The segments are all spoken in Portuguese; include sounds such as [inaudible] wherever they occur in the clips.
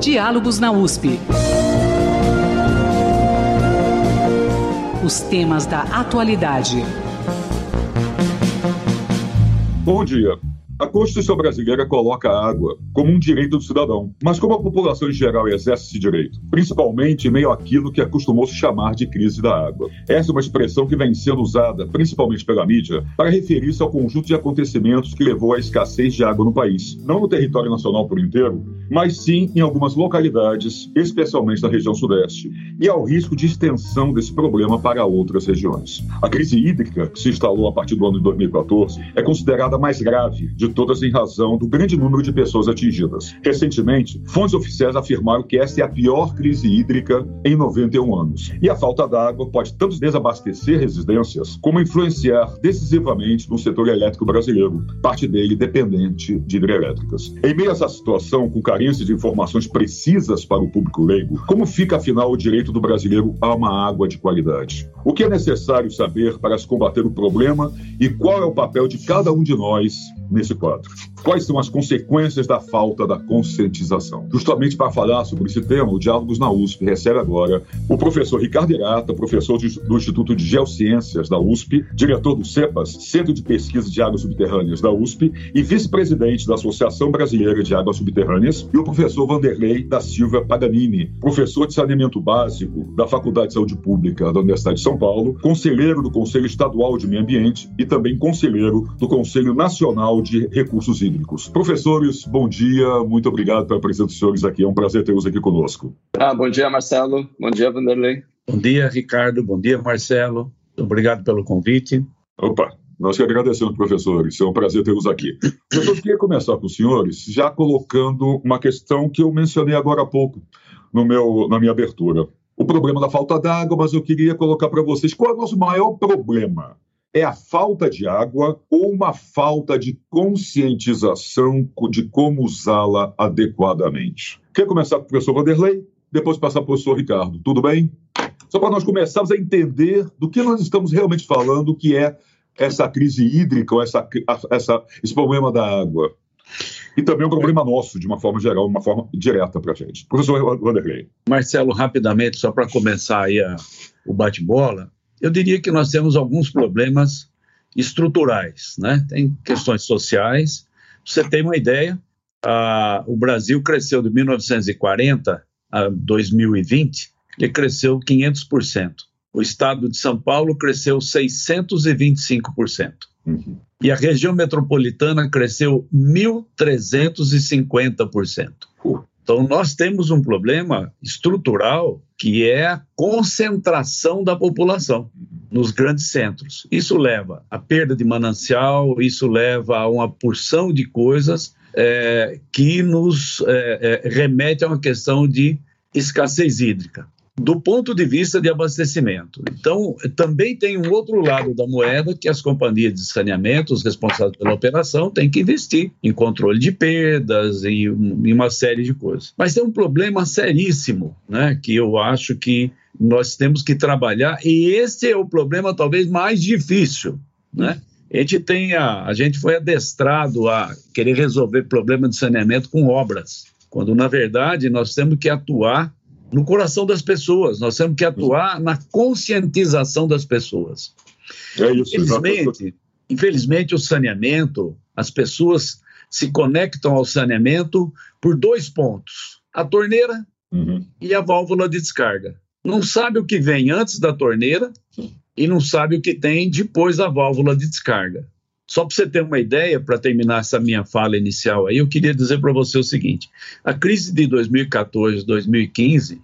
Diálogos na USP. Os temas da atualidade. Bom dia. A Constituição brasileira coloca a água como um direito do cidadão, mas como a população em geral exerce esse direito, principalmente em meio àquilo que acostumou se chamar de crise da água. Essa é uma expressão que vem sendo usada, principalmente pela mídia, para referir-se ao conjunto de acontecimentos que levou à escassez de água no país, não no território nacional por inteiro, mas sim em algumas localidades, especialmente na região sudeste, e ao risco de extensão desse problema para outras regiões. A crise hídrica, que se instalou a partir do ano de 2014, é considerada mais grave de todas em razão do grande número de pessoas atingidas. Recentemente, fontes oficiais afirmaram que essa é a pior crise hídrica em 91 anos. E a falta d'água pode tanto desabastecer residências, como influenciar decisivamente no setor elétrico brasileiro, parte dele dependente de hidrelétricas. Em meio a essa situação, com carência de informações precisas para o público leigo, como fica afinal o direito do brasileiro a uma água de qualidade? O que é necessário saber para se combater o problema e qual é o papel de cada um de nós nesse quadro. Quais são as consequências da falta da conscientização? Justamente para falar sobre esse tema, o Diálogos na USP recebe agora o professor Ricardo Irata, professor do Instituto de Geociências da USP, diretor do CEPAS, Centro de Pesquisa de Águas Subterrâneas da USP, e vice-presidente da Associação Brasileira de Águas Subterrâneas, e o professor Vanderlei da Silva Paganini, professor de saneamento básico da Faculdade de Saúde Pública da Universidade de São Paulo, conselheiro do Conselho Estadual de Meio Ambiente e também conselheiro do Conselho Nacional de Recursos Hídricos. Professores, bom dia, muito obrigado pela presença dos senhores aqui, é um prazer tê-los aqui conosco. Ah, bom dia, Marcelo, bom dia, Vanderlei. Bom dia, Ricardo, bom dia, Marcelo, obrigado pelo convite. Opa, nós que agradecemos, professores. É um prazer tê-los aqui. Eu queria começar com os senhores, já colocando uma questão que eu mencionei agora há pouco no meu, na minha abertura. O problema da falta d'água, mas eu queria colocar para vocês qual é o nosso maior problema é a falta de água ou uma falta de conscientização de como usá-la adequadamente? Quer começar com o professor Vanderlei? Depois passar para o professor Ricardo. Tudo bem? Só para nós começarmos a entender do que nós estamos realmente falando, que é essa crise hídrica, ou essa, essa, esse problema da água. E também um problema nosso, de uma forma geral, uma forma direta para a gente. Professor Vanderlei. Marcelo, rapidamente, só para começar aí a, o bate-bola, eu diria que nós temos alguns problemas estruturais, né? Tem questões sociais. Você tem uma ideia? o Brasil cresceu de 1940 a 2020, ele cresceu 500%. O estado de São Paulo cresceu 625%. Uhum. E a região metropolitana cresceu 1.350%. Uh. Então, nós temos um problema estrutural que é a concentração da população nos grandes centros. Isso leva à perda de manancial, isso leva a uma porção de coisas é, que nos é, é, remete a uma questão de escassez hídrica do ponto de vista de abastecimento. Então, também tem um outro lado da moeda que as companhias de saneamento, os responsáveis pela operação, têm que investir em controle de perdas e uma série de coisas. Mas tem um problema seríssimo, né, que eu acho que nós temos que trabalhar e esse é o problema talvez mais difícil, né? A gente tem a, a gente foi adestrado a querer resolver problema de saneamento com obras, quando na verdade nós temos que atuar no coração das pessoas. Nós temos que atuar na conscientização das pessoas. É isso, infelizmente, infelizmente, o saneamento, as pessoas se conectam ao saneamento por dois pontos: a torneira uhum. e a válvula de descarga. Não sabe o que vem antes da torneira e não sabe o que tem depois da válvula de descarga. Só para você ter uma ideia, para terminar essa minha fala inicial aí, eu queria dizer para você o seguinte: a crise de 2014, 2015,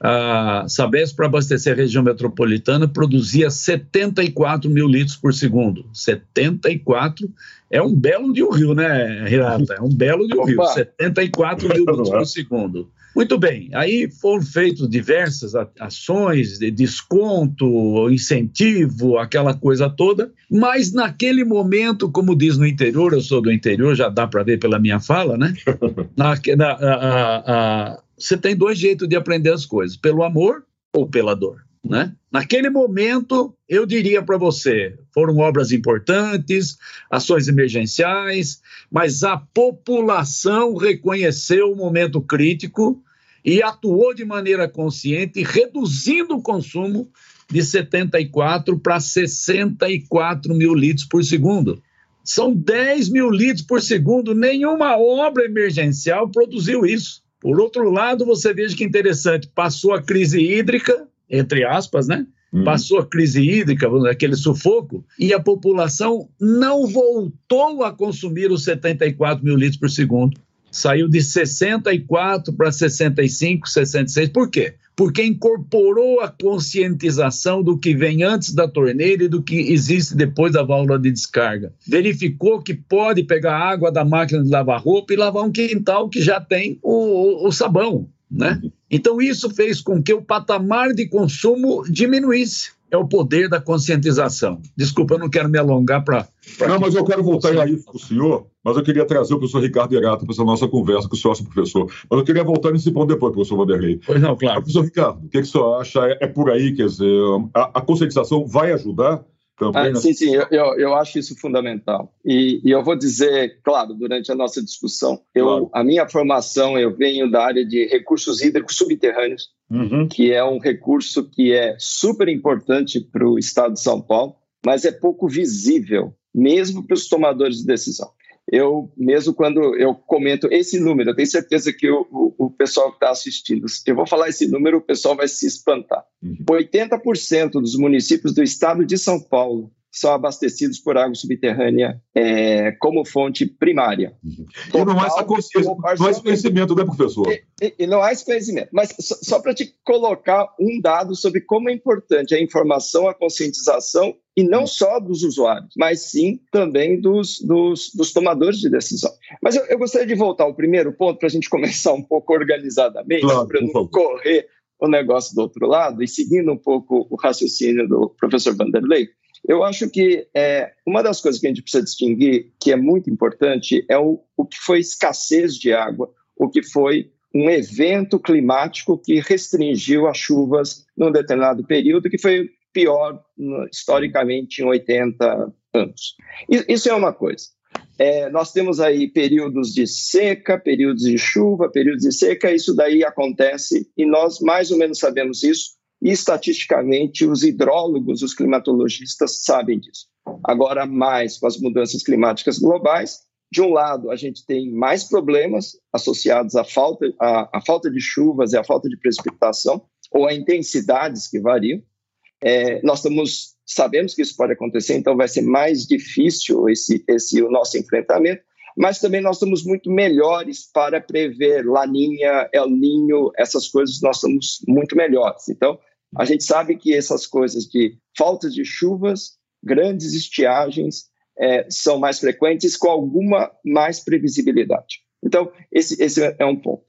a Sabesp, para abastecer a região metropolitana, produzia 74 mil litros por segundo. 74 é um belo de um rio, né, Renata? É um belo de um rio. 74 mil litros por segundo. Muito bem, aí foram feitas diversas ações de desconto, incentivo, aquela coisa toda, mas naquele momento, como diz no interior, eu sou do interior, já dá para ver pela minha fala, né? [laughs] Na, na, a, a, você tem dois jeitos de aprender as coisas, pelo amor ou pela dor. Né? Naquele momento, eu diria para você, foram obras importantes, ações emergenciais, mas a população reconheceu o momento crítico e atuou de maneira consciente, reduzindo o consumo de 74 para 64 mil litros por segundo. São 10 mil litros por segundo, nenhuma obra emergencial produziu isso. Por outro lado, você veja que interessante, passou a crise hídrica, entre aspas, né? Uhum. Passou a crise hídrica, aquele sufoco, e a população não voltou a consumir os 74 mil litros por segundo. Saiu de 64 para 65, 66. Por quê? Porque incorporou a conscientização do que vem antes da torneira e do que existe depois da válvula de descarga. Verificou que pode pegar água da máquina de lavar roupa e lavar um quintal que já tem o, o sabão né? Então, isso fez com que o patamar de consumo diminuísse. É o poder da conscientização. Desculpa, eu não quero me alongar para. Não, mas eu quero voltar a isso para o senhor, mas eu queria trazer o professor Ricardo Erato para essa nossa conversa com o senhor, professor. Mas eu queria voltar nesse ponto depois, professor Vanderlei. Pois não, claro. Professor Ricardo, o que, que o senhor acha? É, é por aí, quer dizer, a, a conscientização vai ajudar ah, sim, sim, eu, eu, eu, acho isso fundamental. E, e, eu vou dizer, claro, durante a nossa discussão, eu, claro. a minha formação, eu venho da área de recursos hídricos subterrâneos, uhum. que é um recurso que é super importante para o estado de São Paulo, mas é pouco visível, mesmo para os tomadores de decisão eu mesmo quando eu comento esse número, eu tenho certeza que o, o, o pessoal que está assistindo, eu vou falar esse número, o pessoal vai se espantar. Uhum. 80% dos municípios do estado de São Paulo são abastecidos por água subterrânea é, como fonte primária. Uhum. e não há essa consciência, não há esse conhecimento, né, professor? E, e, e não há esse conhecimento. Mas só, só para te colocar um dado sobre como é importante a informação, a conscientização, e não só dos usuários, mas sim também dos, dos, dos tomadores de decisão. Mas eu, eu, gostaria de voltar ao primeiro ponto para a gente [laughs] começar um pouco organizadamente, claro, para não correr o negócio do outro lado, e seguindo um pouco o raciocínio do professor Vanderlei, eu acho que é, uma das coisas que a gente precisa distinguir, que é muito importante, é o, o que foi escassez de água, o que foi um evento climático que restringiu as chuvas num determinado período, que foi pior historicamente em 80 anos. Isso é uma coisa. É, nós temos aí períodos de seca, períodos de chuva, períodos de seca, isso daí acontece e nós mais ou menos sabemos isso e estatisticamente os hidrólogos, os climatologistas sabem disso. Agora, mais com as mudanças climáticas globais, de um lado, a gente tem mais problemas associados à falta, à, à falta de chuvas e à falta de precipitação, ou a intensidades que variam. É, nós estamos, sabemos que isso pode acontecer, então vai ser mais difícil esse, esse o nosso enfrentamento, mas também nós estamos muito melhores para prever Laninha, El Ninho, essas coisas nós estamos muito melhores. Então, a gente sabe que essas coisas de falta de chuvas, grandes estiagens, é, são mais frequentes com alguma mais previsibilidade. Então, esse, esse é um ponto.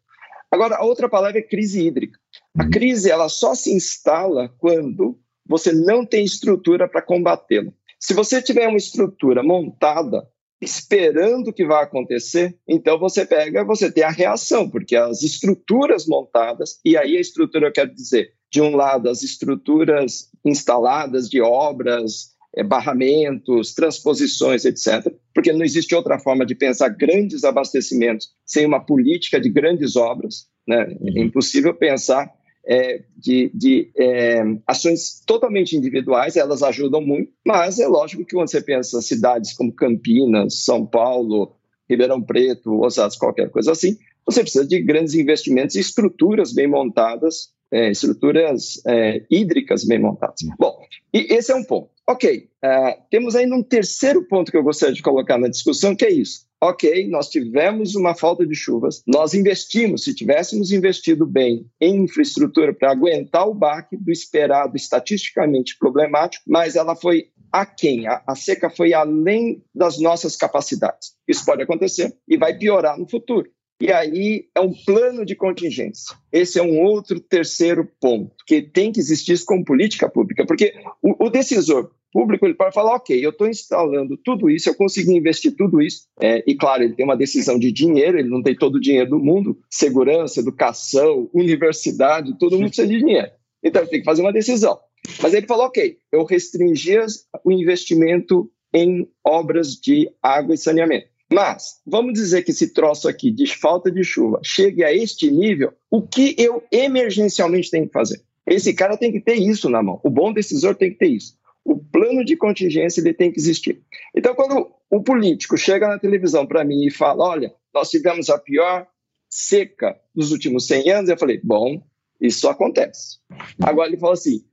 Agora, a outra palavra é crise hídrica. A crise ela só se instala quando você não tem estrutura para combatê-la. Se você tiver uma estrutura montada esperando o que vai acontecer, então você pega, você tem a reação, porque as estruturas montadas, e aí a estrutura eu quero dizer, de um lado, as estruturas instaladas de obras, é, barramentos, transposições, etc., porque não existe outra forma de pensar grandes abastecimentos sem uma política de grandes obras. Né? É uhum. impossível pensar é, de, de é, ações totalmente individuais, elas ajudam muito, mas é lógico que quando você pensa cidades como Campinas, São Paulo, Ribeirão Preto, Osasco, qualquer coisa assim, você precisa de grandes investimentos e estruturas bem montadas é, estruturas é, hídricas bem montadas. Bom, e esse é um ponto. Ok, uh, temos ainda um terceiro ponto que eu gostaria de colocar na discussão, que é isso. Ok, nós tivemos uma falta de chuvas, nós investimos, se tivéssemos investido bem em infraestrutura para aguentar o baque do esperado estatisticamente problemático, mas ela foi aquém, a, a seca foi além das nossas capacidades. Isso pode acontecer e vai piorar no futuro. E aí é um plano de contingência. Esse é um outro terceiro ponto, que tem que existir isso como política pública, porque o, o decisor público ele pode falar, ok, eu estou instalando tudo isso, eu consegui investir tudo isso, é, e claro, ele tem uma decisão de dinheiro, ele não tem todo o dinheiro do mundo, segurança, educação, universidade, todo mundo precisa de dinheiro. Então ele tem que fazer uma decisão. Mas ele falou, ok, eu restringi o investimento em obras de água e saneamento. Mas, vamos dizer que esse troço aqui de falta de chuva chegue a este nível, o que eu emergencialmente tenho que fazer? Esse cara tem que ter isso na mão. O bom decisor tem que ter isso. O plano de contingência ele tem que existir. Então, quando o político chega na televisão para mim e fala: Olha, nós tivemos a pior seca dos últimos 100 anos, eu falei: Bom, isso acontece. Agora ele falou assim: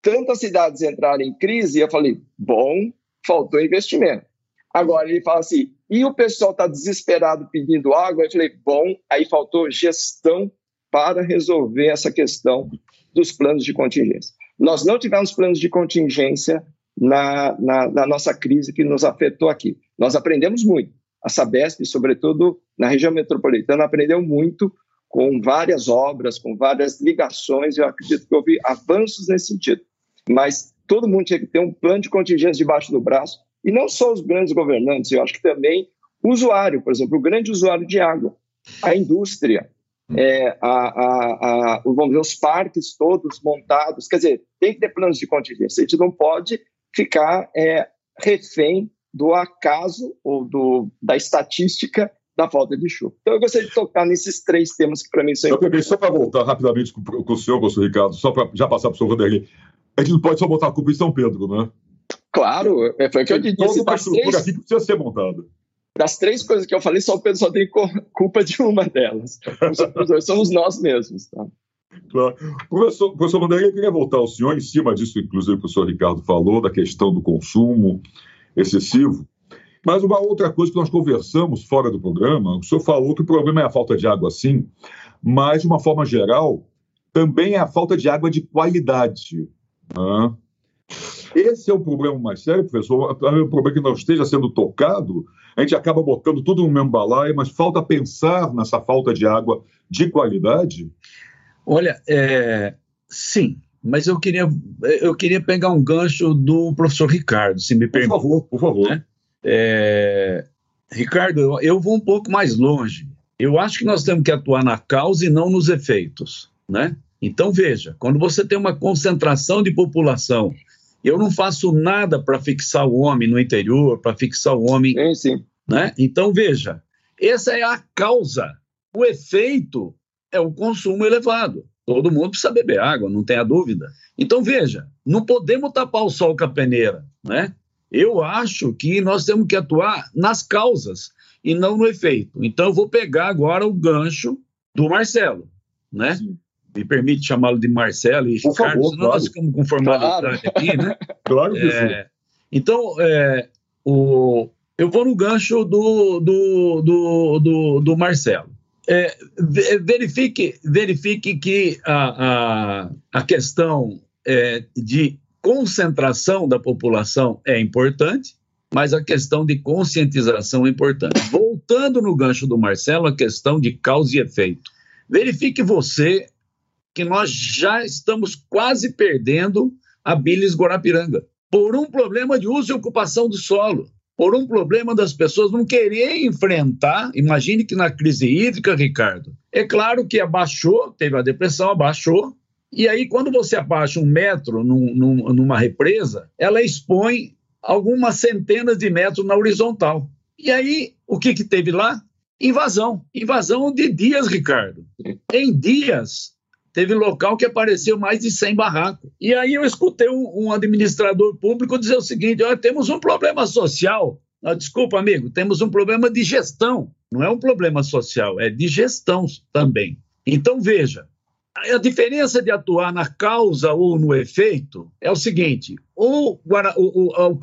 tantas cidades entraram em crise, eu falei: Bom, faltou investimento. Agora ele fala assim: e o pessoal está desesperado pedindo água. Eu falei: Bom, aí faltou gestão para resolver essa questão dos planos de contingência. Nós não tivemos planos de contingência na, na, na, nossa crise que nos afetou aqui. Nós aprendemos muito. A Sabesp, sobretudo na região metropolitana, aprendeu muito com várias obras, com várias ligações. Eu acredito que houve avanços nesse sentido. Mas todo mundo tinha que ter um plano de contingência debaixo do braço, e não só os grandes governantes, eu acho que também o usuário, por exemplo, o grande usuário de água, a indústria, é, a, a, a, vamos ver, os parques todos montados. Quer dizer, tem que ter planos de contingência. A gente não pode ficar é, refém do acaso ou do, da estatística da falta de chuva. Então, eu gostaria de tocar nesses três temas que, para mim, são importantes. Só para voltar rapidamente com, com, o senhor, professor Ricardo, só para já passar para o senhor Vanderlei, a gente não pode só botar a culpa em São Pedro, né? Claro, é, foi o que eu disse. Toda a estrutura três... aqui que precisa ser montada das três coisas que eu falei, só o Pedro só tem culpa de uma delas. Os dois somos nós mesmos. Tá? Claro. Professor, professor Vanderlei, eu queria voltar ao senhor, em cima disso, inclusive, o professor Ricardo falou, da questão do consumo excessivo. Mas uma outra coisa que nós conversamos fora do programa, o senhor falou que o problema é a falta de água, sim, mas, de uma forma geral, também é a falta de água de qualidade. Né? Esse é o problema mais sério, professor. É um problema que não esteja sendo tocado. A gente acaba botando tudo no mesmo balaio, mas falta pensar nessa falta de água de qualidade. Olha, é, sim, mas eu queria, eu queria pegar um gancho do professor Ricardo, se me permite. Por favor, por favor. Né? É, Ricardo, eu, eu vou um pouco mais longe. Eu acho que nós temos que atuar na causa e não nos efeitos, né? Então, veja, quando você tem uma concentração de população eu não faço nada para fixar o homem no interior, para fixar o homem. Sim, sim. Né? Então, veja, essa é a causa. O efeito é o consumo elevado. Todo mundo precisa beber água, não tenha dúvida. Então, veja, não podemos tapar o sol com a peneira. Né? Eu acho que nós temos que atuar nas causas e não no efeito. Então, eu vou pegar agora o gancho do Marcelo. Né? Sim me permite chamá-lo de Marcelo e Por Ricardo, favor, senão claro. nós ficamos com formalidade claro. aqui, né? [laughs] claro que é, sim. Então, é, o, eu vou no gancho do, do, do, do, do Marcelo. É, verifique, verifique que a, a, a questão é, de concentração da população é importante, mas a questão de conscientização é importante. Voltando no gancho do Marcelo, a questão de causa e efeito. Verifique você que nós já estamos quase perdendo a Bilis Guarapiranga por um problema de uso e ocupação do solo, por um problema das pessoas não quererem enfrentar. Imagine que na crise hídrica, Ricardo, é claro que abaixou, teve a depressão, abaixou, e aí, quando você abaixa um metro num, num, numa represa, ela expõe algumas centenas de metros na horizontal. E aí, o que, que teve lá? Invasão. Invasão de dias, Ricardo. Em dias, teve local que apareceu mais de 100 barracos. E aí eu escutei um, um administrador público dizer o seguinte: olha, temos um problema social. Ah, desculpa, amigo, temos um problema de gestão. Não é um problema social, é de gestão também. Então, veja, a diferença de atuar na causa ou no efeito é o seguinte: o, o, o, o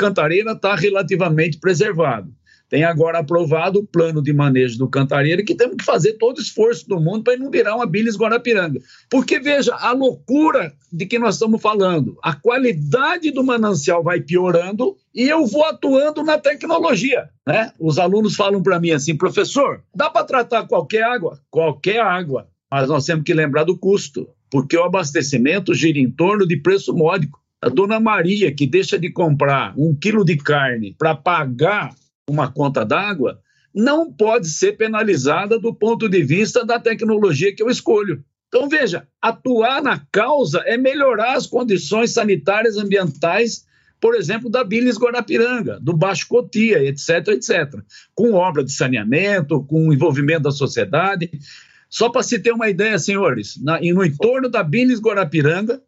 está relativamente preservado tem agora aprovado o plano de manejo do Cantareira, que temos que fazer todo o esforço do mundo para não virar uma Bilis Guarapiranga. Porque, veja, a loucura de que nós estamos falando, a qualidade do manancial vai piorando e eu vou atuando na tecnologia. Né? Os alunos falam para mim assim, professor, dá para tratar qualquer água? Qualquer água, mas nós temos que lembrar do custo, porque o abastecimento gira em torno de preço módico. A dona Maria, que deixa de comprar um quilo de carne para pagar uma conta d'água, não pode ser penalizada do ponto de vista da tecnologia que eu escolho. Então, veja, atuar na causa é melhorar as condições sanitárias ambientais, por exemplo, da Bilis Guarapiranga, do Baixo Cotia, etc, etc. Com obra de saneamento, com envolvimento da sociedade. Só para se ter uma ideia, senhores, na, no entorno da Bilis Guarapiranga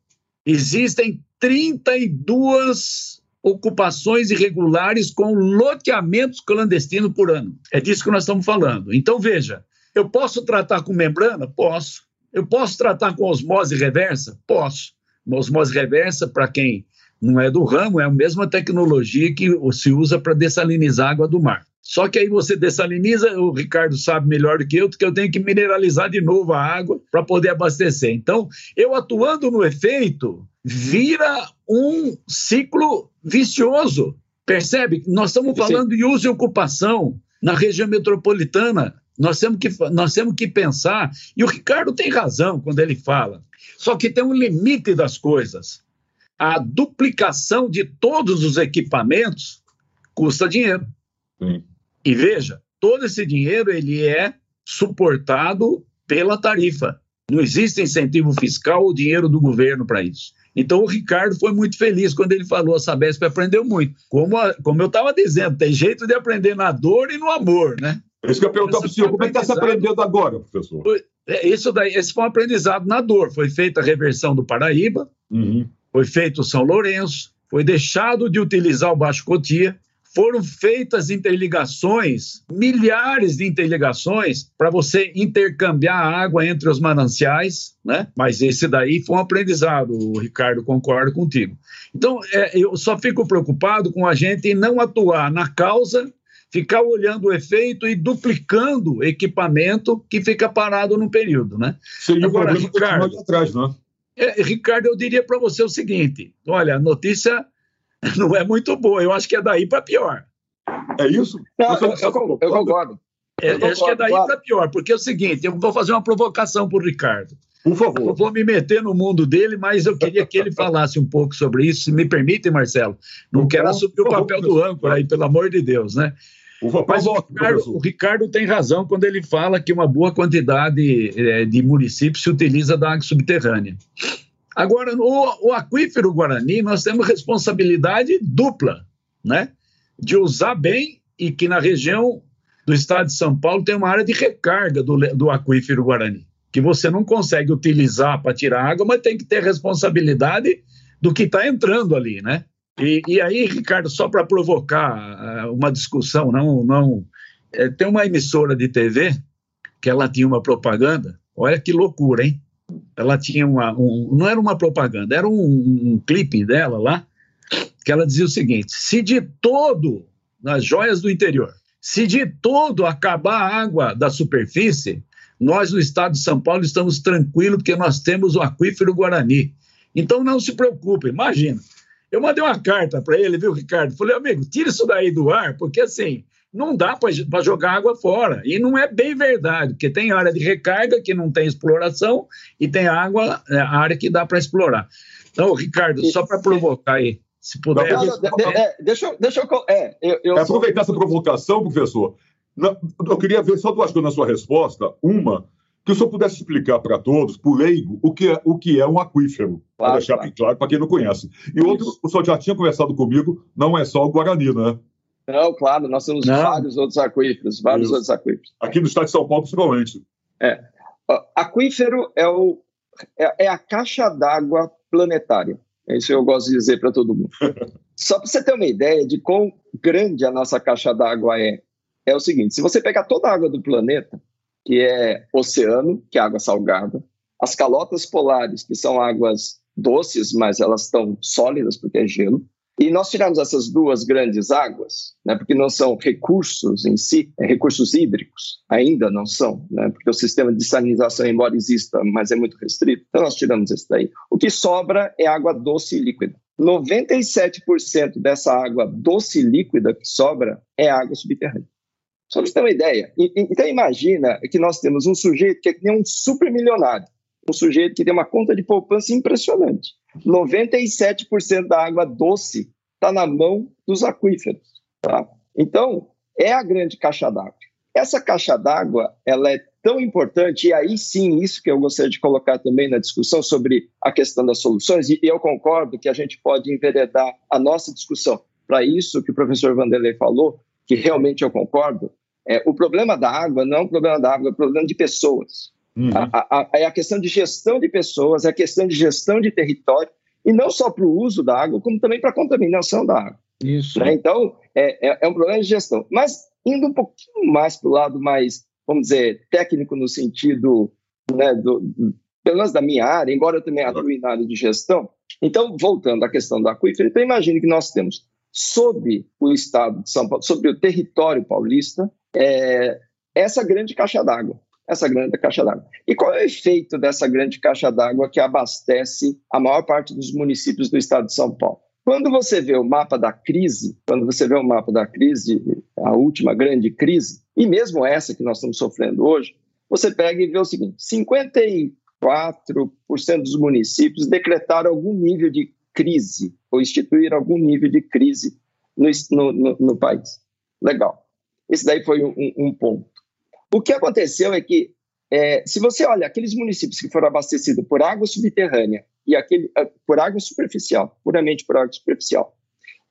existem 32 ocupações irregulares com loteamentos clandestinos por ano. É disso que nós estamos falando. Então, veja, eu posso tratar com membrana? Posso. Eu posso tratar com osmose reversa? Posso. Osmose reversa, para quem não é do ramo, é a mesma tecnologia que se usa para dessalinizar a água do mar. Só que aí você dessaliniza, o Ricardo sabe melhor do que eu, que eu tenho que mineralizar de novo a água para poder abastecer. Então, eu atuando no efeito, vira um ciclo vicioso. Percebe? Nós estamos falando de uso e ocupação na região metropolitana. Nós temos, que, nós temos que pensar, e o Ricardo tem razão quando ele fala, só que tem um limite das coisas. A duplicação de todos os equipamentos custa dinheiro. Sim. E veja, todo esse dinheiro ele é suportado pela tarifa. Não existe incentivo fiscal ou dinheiro do governo para isso. Então o Ricardo foi muito feliz quando ele falou, a Sabesp aprendeu muito. Como, a, como eu estava dizendo, tem jeito de aprender na dor e no amor, né? É isso que eu perguntar para o senhor, como é que está se aprendendo agora, professor? É, isso daí, esse foi um aprendizado na dor. Foi feita a reversão do Paraíba, uhum. foi feito o São Lourenço, foi deixado de utilizar o Baixo Cotia, foram feitas interligações, milhares de interligações, para você intercambiar a água entre os mananciais, né? Mas esse daí foi um aprendizado, Ricardo, concordo contigo. Então, é, eu só fico preocupado com a gente não atuar na causa, ficar olhando o efeito e duplicando equipamento que fica parado no período, né? Seria Agora, Ricardo, atrás, né? É, Ricardo, eu diria para você o seguinte: olha, a notícia [laughs] não é muito boa. Eu acho que é daí para pior. É isso? Não, eu, eu, eu, eu, concordo. É, eu acho que é daí claro. para pior, porque é o seguinte: eu vou fazer uma provocação para o Ricardo. Por favor. Eu vou me meter no mundo dele, mas eu queria que ele falasse um pouco sobre isso. Se me permite, Marcelo. Não então, quero assumir o papel do âncora aí, pelo amor de Deus, né? Mas o Ricardo, o Ricardo, tem razão quando ele fala que uma boa quantidade é, de municípios se utiliza da água subterrânea. Agora, no o aquífero Guarani, nós temos responsabilidade dupla, né? De usar bem e que na região do estado de São Paulo tem uma área de recarga do, do aquífero Guarani, que você não consegue utilizar para tirar água, mas tem que ter responsabilidade do que está entrando ali, né? E, e, aí, Ricardo, só para provocar uh, uma discussão, não, não é, tem uma emissora de TV que ela tinha uma propaganda, olha que loucura, hein? Ela tinha uma. Um, não era uma propaganda, era um, um clipe dela lá, que ela dizia o seguinte: se de todo, nas joias do interior, se de todo acabar a água da superfície, nós no estado de São Paulo estamos tranquilos porque nós temos o aquífero Guarani. Então não se preocupe, imagina. Eu mandei uma carta para ele, viu, Ricardo? Falei, amigo, tira isso daí do ar, porque assim, não dá para jogar água fora. E não é bem verdade, porque tem área de recarga que não tem exploração e tem água, é, área que dá para explorar. Então, Ricardo, só para provocar aí, se puder. Não, não, de, é, deixa, deixa eu. É, eu, eu é aproveitar essa provocação, professor. Eu queria ver só duas coisas na sua resposta. Uma, que o senhor pudesse explicar para todos, por leigo, o que é, o que é um aquífero, claro, para deixar claro. claro para quem não conhece. E outro, o senhor já tinha conversado comigo, não é só o Guarani, né? Não, claro, nós temos Não. vários outros aquíferos, vários Isso. outros aquíferos. Aqui no estado de São Paulo, principalmente. É. Aquífero é, o, é, é a caixa d'água planetária. É isso que eu gosto de dizer para todo mundo. [laughs] Só para você ter uma ideia de quão grande a nossa caixa d'água é, é o seguinte: se você pegar toda a água do planeta, que é oceano, que é água salgada, as calotas polares, que são águas doces, mas elas estão sólidas porque é gelo, e nós tiramos essas duas grandes águas, né, porque não são recursos em si, é recursos hídricos, ainda não são, né, porque o sistema de salinização, embora exista, mas é muito restrito, então nós tiramos isso daí. O que sobra é água doce e líquida. 97% dessa água doce e líquida que sobra é água subterrânea. Só para você ter uma ideia. Então imagina que nós temos um sujeito que é um supermilionário um sujeito que tem uma conta de poupança impressionante. 97% da água doce está na mão dos aquíferos. Tá? Então, é a grande caixa d'água. Essa caixa d'água ela é tão importante, e aí sim, isso que eu gostaria de colocar também na discussão sobre a questão das soluções, e eu concordo que a gente pode enveredar a nossa discussão para isso que o professor Vanderlei falou, que realmente eu concordo, é, o problema da água não é um problema da água, é um problema de pessoas. Uhum. A, a, a, é a questão de gestão de pessoas, é a questão de gestão de território, e não só para o uso da água, como também para a contaminação da água. Isso. Né? Então, é, é, é, um problema de gestão. Mas indo um pouquinho mais para o lado mais, vamos dizer, técnico no sentido, né, do, pelo menos da minha área, embora eu também atue na área de gestão. Então, voltando à questão do aquífero, então imagine que nós temos sob o estado de São Paulo, sobre o território paulista, é, essa grande caixa d'água. Essa grande caixa d'água. E qual é o efeito dessa grande caixa d'água que abastece a maior parte dos municípios do estado de São Paulo? Quando você vê o mapa da crise, quando você vê o mapa da crise, a última grande crise, e mesmo essa que nós estamos sofrendo hoje, você pega e vê o seguinte: 54% dos municípios decretaram algum nível de crise, ou instituir algum nível de crise no, no, no país. Legal. Esse daí foi um, um ponto. O que aconteceu é que, é, se você olha aqueles municípios que foram abastecidos por água subterrânea e aquele é, por água superficial, puramente por água superficial,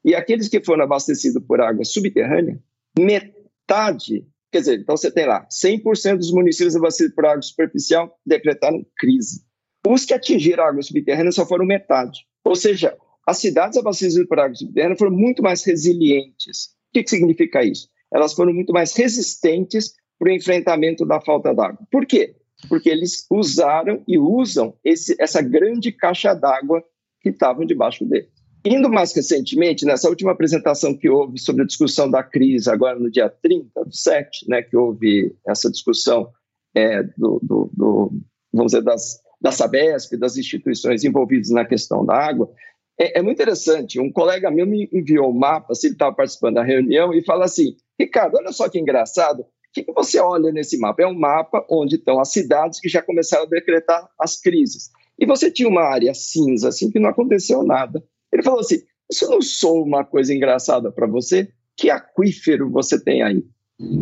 e aqueles que foram abastecidos por água subterrânea, metade, quer dizer, então você tem lá 100% dos municípios abastecidos por água superficial decretaram crise. Os que atingiram a água subterrânea só foram metade. Ou seja, as cidades abastecidas por água subterrânea foram muito mais resilientes. O que, que significa isso? elas foram muito mais resistentes para o enfrentamento da falta d'água. Por quê? Porque eles usaram e usam esse, essa grande caixa d'água que estavam debaixo dele. Indo mais recentemente, nessa última apresentação que houve sobre a discussão da crise, agora no dia 30 do 7, né, que houve essa discussão é, do, do, do, vamos dizer, das, da Sabesp, das instituições envolvidas na questão da água, é, é muito interessante. Um colega meu me enviou um mapa, se ele estava participando da reunião, e fala assim: Ricardo, olha só que engraçado. O que, que você olha nesse mapa? É um mapa onde estão as cidades que já começaram a decretar as crises. E você tinha uma área cinza, assim, que não aconteceu nada. Ele falou assim: Isso não sou uma coisa engraçada para você? Que aquífero você tem aí?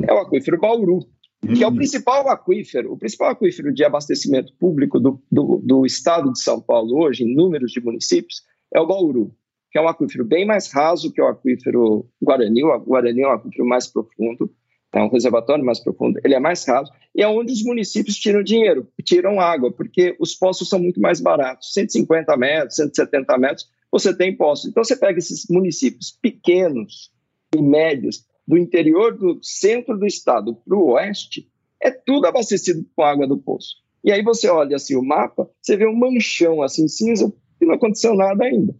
É o aquífero Bauru, que é o hum. principal aquífero, o principal aquífero de abastecimento público do, do, do estado de São Paulo hoje, em números de municípios, é o Bauru, que é um aquífero bem mais raso que o aquífero Guarani. O Guarani é um aquífero mais profundo, é um reservatório mais profundo, ele é mais raso, e é onde os municípios tiram dinheiro, tiram água, porque os poços são muito mais baratos, 150 metros, 170 metros, você tem poços. Então você pega esses municípios pequenos e médios do interior do centro do estado para o oeste, é tudo abastecido com água do poço. E aí você olha assim o mapa, você vê um manchão assim cinza e não aconteceu nada ainda.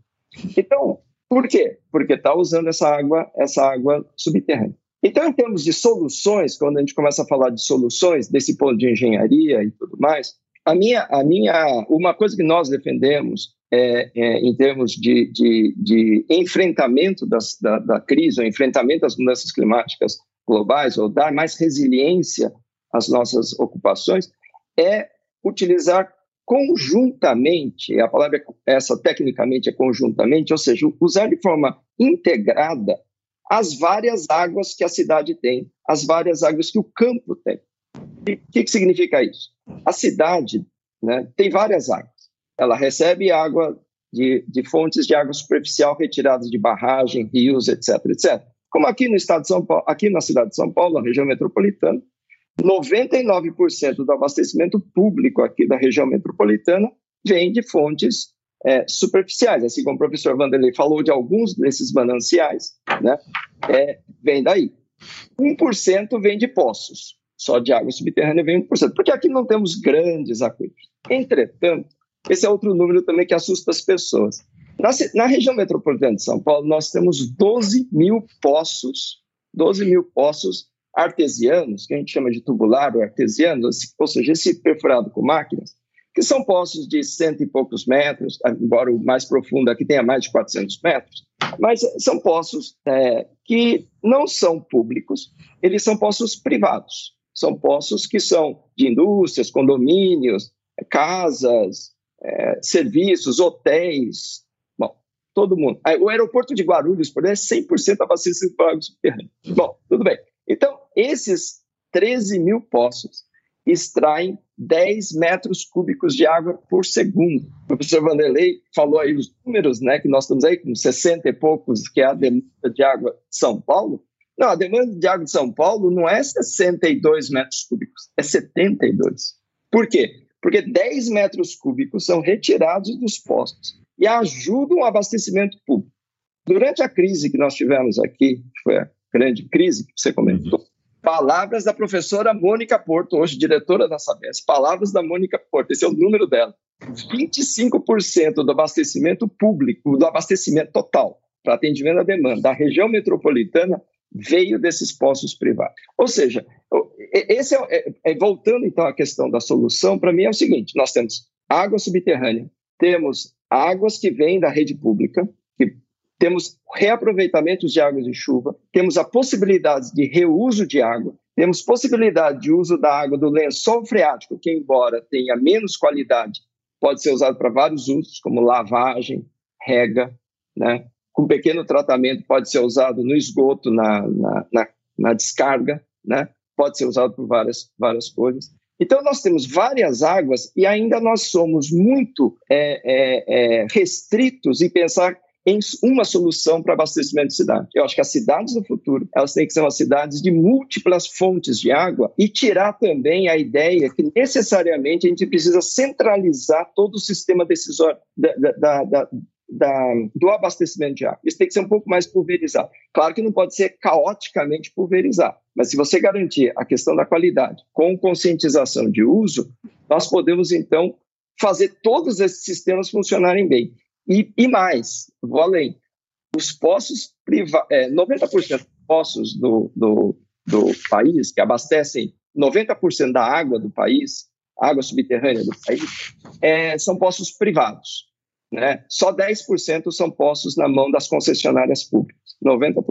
Então, por quê? Porque está usando essa água, essa água subterrânea. Então, em termos de soluções, quando a gente começa a falar de soluções, desse ponto de engenharia e tudo mais, a minha, a minha, uma coisa que nós defendemos é, é, em termos de, de, de enfrentamento das, da, da, crise, ou enfrentamento das mudanças climáticas globais, ou dar mais resiliência às nossas ocupações, é utilizar conjuntamente, a palavra essa tecnicamente é conjuntamente, ou seja, usar de forma integrada as várias águas que a cidade tem, as várias águas que o campo tem. O que, que significa isso? A cidade né, tem várias águas. Ela recebe água de, de fontes de água superficial retiradas de barragem, rios, etc, etc. Como aqui no estado de São Paulo, aqui na cidade de São Paulo, na região metropolitana, 99% do abastecimento público aqui da região metropolitana vem de fontes é, superficiais, assim como o professor Vanderlei falou de alguns desses mananciais, né, é, vem daí. 1% vem de poços, só de água subterrânea vem 1%, porque aqui não temos grandes aquíferos. Entretanto, esse é outro número também que assusta as pessoas. Na, na região metropolitana de São Paulo, nós temos 12 mil poços, 12 mil poços artesianos, que a gente chama de tubular ou artesiano, ou seja, esse perfurado com máquinas, que são poços de cento e poucos metros, embora o mais profundo aqui tenha mais de 400 metros, mas são poços é, que não são públicos, eles são poços privados, são poços que são de indústrias, condomínios, casas, é, serviços, hotéis, bom, todo mundo. O aeroporto de Guarulhos, por exemplo, é 100% abastecido por água. Bom, tudo bem. Então, esses 13 mil poços, extraem 10 metros cúbicos de água por segundo. O professor Vanderlei falou aí os números, né, que nós estamos aí com 60 e poucos, que é a demanda de água de São Paulo. Não, a demanda de água de São Paulo não é 62 metros cúbicos, é 72. Por quê? Porque 10 metros cúbicos são retirados dos postos e ajudam o abastecimento público. Durante a crise que nós tivemos aqui, que foi a grande crise que você comentou, palavras da professora Mônica Porto, hoje diretora da Sabesp, palavras da Mônica Porto, esse é o número dela. 25% do abastecimento público, do abastecimento total para atendimento à demanda da região metropolitana veio desses postos privados. Ou seja, esse é, é, é voltando então à questão da solução, para mim é o seguinte: nós temos água subterrânea, temos águas que vêm da rede pública, que temos reaproveitamentos de águas de chuva, temos a possibilidade de reuso de água, temos possibilidade de uso da água do lençol freático, que embora tenha menos qualidade, pode ser usado para vários usos, como lavagem, rega, né? com pequeno tratamento pode ser usado no esgoto, na, na, na, na descarga, né? pode ser usado por várias, várias coisas. Então, nós temos várias águas e ainda nós somos muito é, é, é, restritos em pensar em uma solução para abastecimento de cidade. Eu acho que as cidades do futuro, elas têm que ser umas cidades de múltiplas fontes de água e tirar também a ideia que necessariamente a gente precisa centralizar todo o sistema decisório da, da, da, da, do abastecimento de água. Isso tem que ser um pouco mais pulverizado. Claro que não pode ser caoticamente pulverizado, mas se você garantir a questão da qualidade com conscientização de uso, nós podemos então fazer todos esses sistemas funcionarem bem. E, e mais, vou além, os poços privados, é, 90% dos poços do, do, do país, que abastecem 90% da água do país, água subterrânea do país, é, são poços privados. Né? Só 10% são postos na mão das concessionárias públicas, 90%.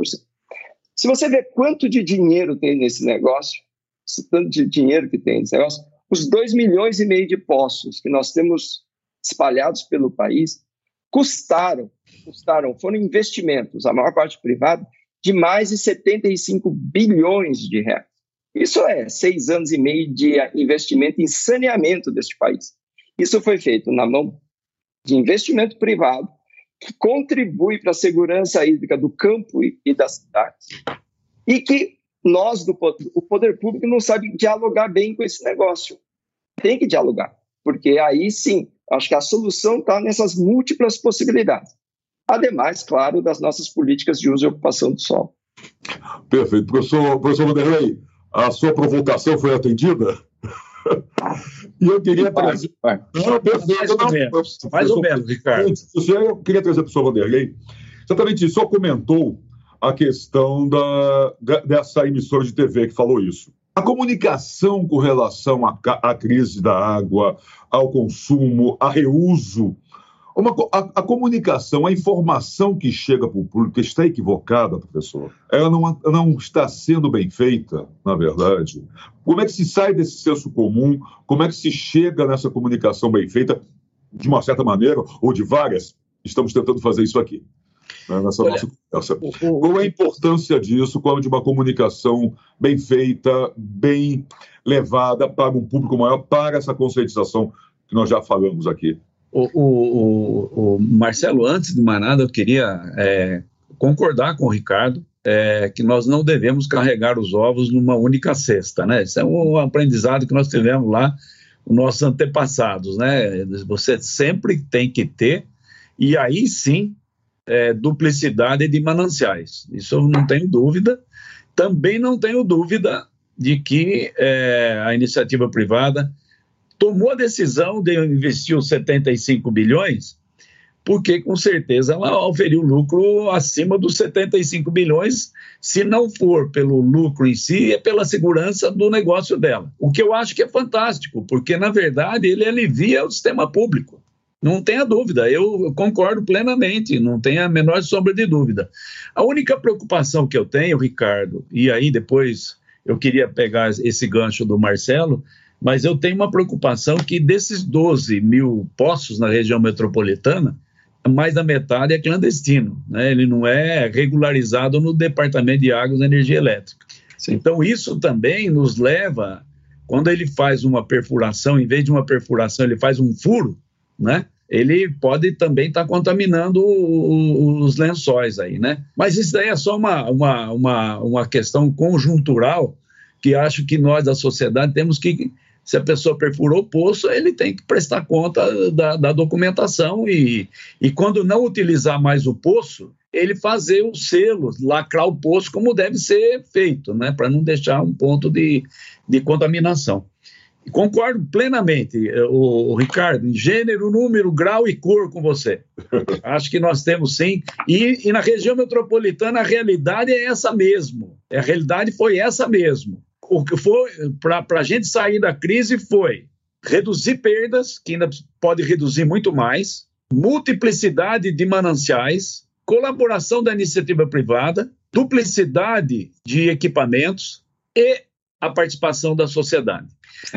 Se você vê quanto de dinheiro tem nesse negócio, tanto de dinheiro que tem nesse negócio, os 2 milhões e meio de postos que nós temos espalhados pelo país custaram, custaram, foram investimentos, a maior parte privada, de mais de 75 bilhões de reais. Isso é seis anos e meio de investimento em saneamento deste país. Isso foi feito na mão de investimento privado que contribui para a segurança hídrica do campo e, das cidades e que nós, do o poder público, não sabe dialogar bem com esse negócio. Tem que dialogar, porque aí sim, acho que a solução está nessas múltiplas possibilidades. Ademais, claro, das nossas políticas de uso e ocupação do solo. Perfeito. Professor, professor Vanderlei, a sua provocação foi atendida? E [laughs] eu queria trazer. Não, perfeito, mais, ou menos, mais ou menos, Ricardo. Eu queria trazer para o senhor Vanderlei. Exatamente isso. O senhor comentou a questão da, dessa emissora de TV que falou isso. A comunicação com relação à, à crise da água, ao consumo, a reuso uma, a, a, comunicação, a informação que chega para o público está equivocada, professor. Ela não, não está sendo bem feita, na verdade. Como é que se sai desse senso comum? Como é que se chega nessa comunicação bem feita, de uma certa maneira, ou de várias? Estamos tentando fazer isso aqui, né, nessa Olha, nossa conversa. O, o, Qual é a importância disso, qual é de uma comunicação bem feita, bem levada para um público maior, para essa conscientização que nós já falamos aqui? O, o, o, Marcelo, antes de mais nada, eu queria é, concordar com o Ricardo é, que nós não devemos carregar os ovos numa única cesta, né? Isso é um aprendizado que nós tivemos lá, os nossos antepassados, né? Você sempre tem que ter, e aí sim, é, duplicidade de mananciais. Isso eu não tenho dúvida. Também não tenho dúvida de que é, a iniciativa privada tomou a decisão de investir os 75 bilhões, porque com certeza ela oferiu lucro acima dos 75 bilhões, se não for pelo lucro em si, é pela segurança do negócio dela. O que eu acho que é fantástico, porque na verdade ele alivia o sistema público. Não tenha dúvida, eu concordo plenamente, não tenha a menor sombra de dúvida. A única preocupação que eu tenho, Ricardo, e aí depois eu queria pegar esse gancho do Marcelo, mas eu tenho uma preocupação que desses 12 mil postos na região metropolitana, mais da metade é clandestino, né? ele não é regularizado no Departamento de Águas e Energia Elétrica. Sim. Então, isso também nos leva quando ele faz uma perfuração, em vez de uma perfuração, ele faz um furo, né? Ele pode também estar tá contaminando os lençóis aí, né? Mas isso daí é só uma, uma, uma, uma questão conjuntural que acho que nós da sociedade temos que se a pessoa perfurou o poço, ele tem que prestar conta da, da, documentação e, e quando não utilizar mais o poço, ele fazer o selo, lacrar o poço como deve ser feito, né, para não deixar um ponto de, de contaminação. Concordo plenamente, o, o, Ricardo, em gênero, número, grau e cor com você. [laughs] Acho que nós temos sim. E, e na região metropolitana a realidade é essa mesmo. A realidade foi essa mesmo. O que foi para a gente sair da crise foi reduzir perdas, que ainda pode reduzir muito mais, multiplicidade de mananciais, colaboração da iniciativa privada, duplicidade de equipamentos e a participação da sociedade.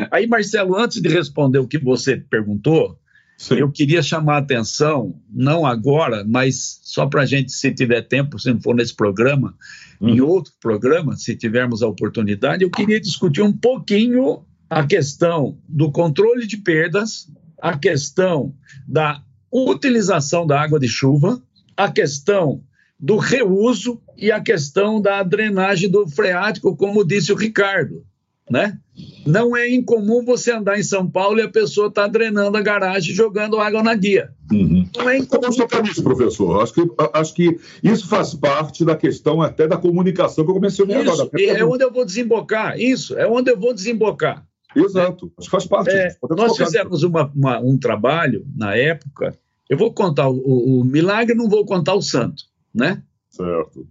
Aí, Marcelo, antes de responder o que você perguntou, Sim. eu queria chamar a atenção, não agora, mas só para a gente, se tiver tempo, se não for nesse programa, hum. em outro programa, se tivermos a oportunidade, eu queria discutir um pouquinho a questão do controle de perdas, a questão da utilização da água de chuva, a questão do reuso e a questão da drenagem do freático, como disse o Ricardo. Né? Não é incomum você andar em São Paulo e a pessoa está drenando a garagem jogando água na guia. Uhum. Não é incomum. Vamos tocar nisso, professor. Acho que, acho que isso faz parte da questão até da comunicação que eu mencionei isso, agora. É onde eu vou desembocar. Isso, é onde eu vou desembocar. Exato. Acho que faz parte. É, nós fizemos uma, uma, um trabalho na época. Eu vou contar o, o, o milagre, não vou contar o santo né? Certo.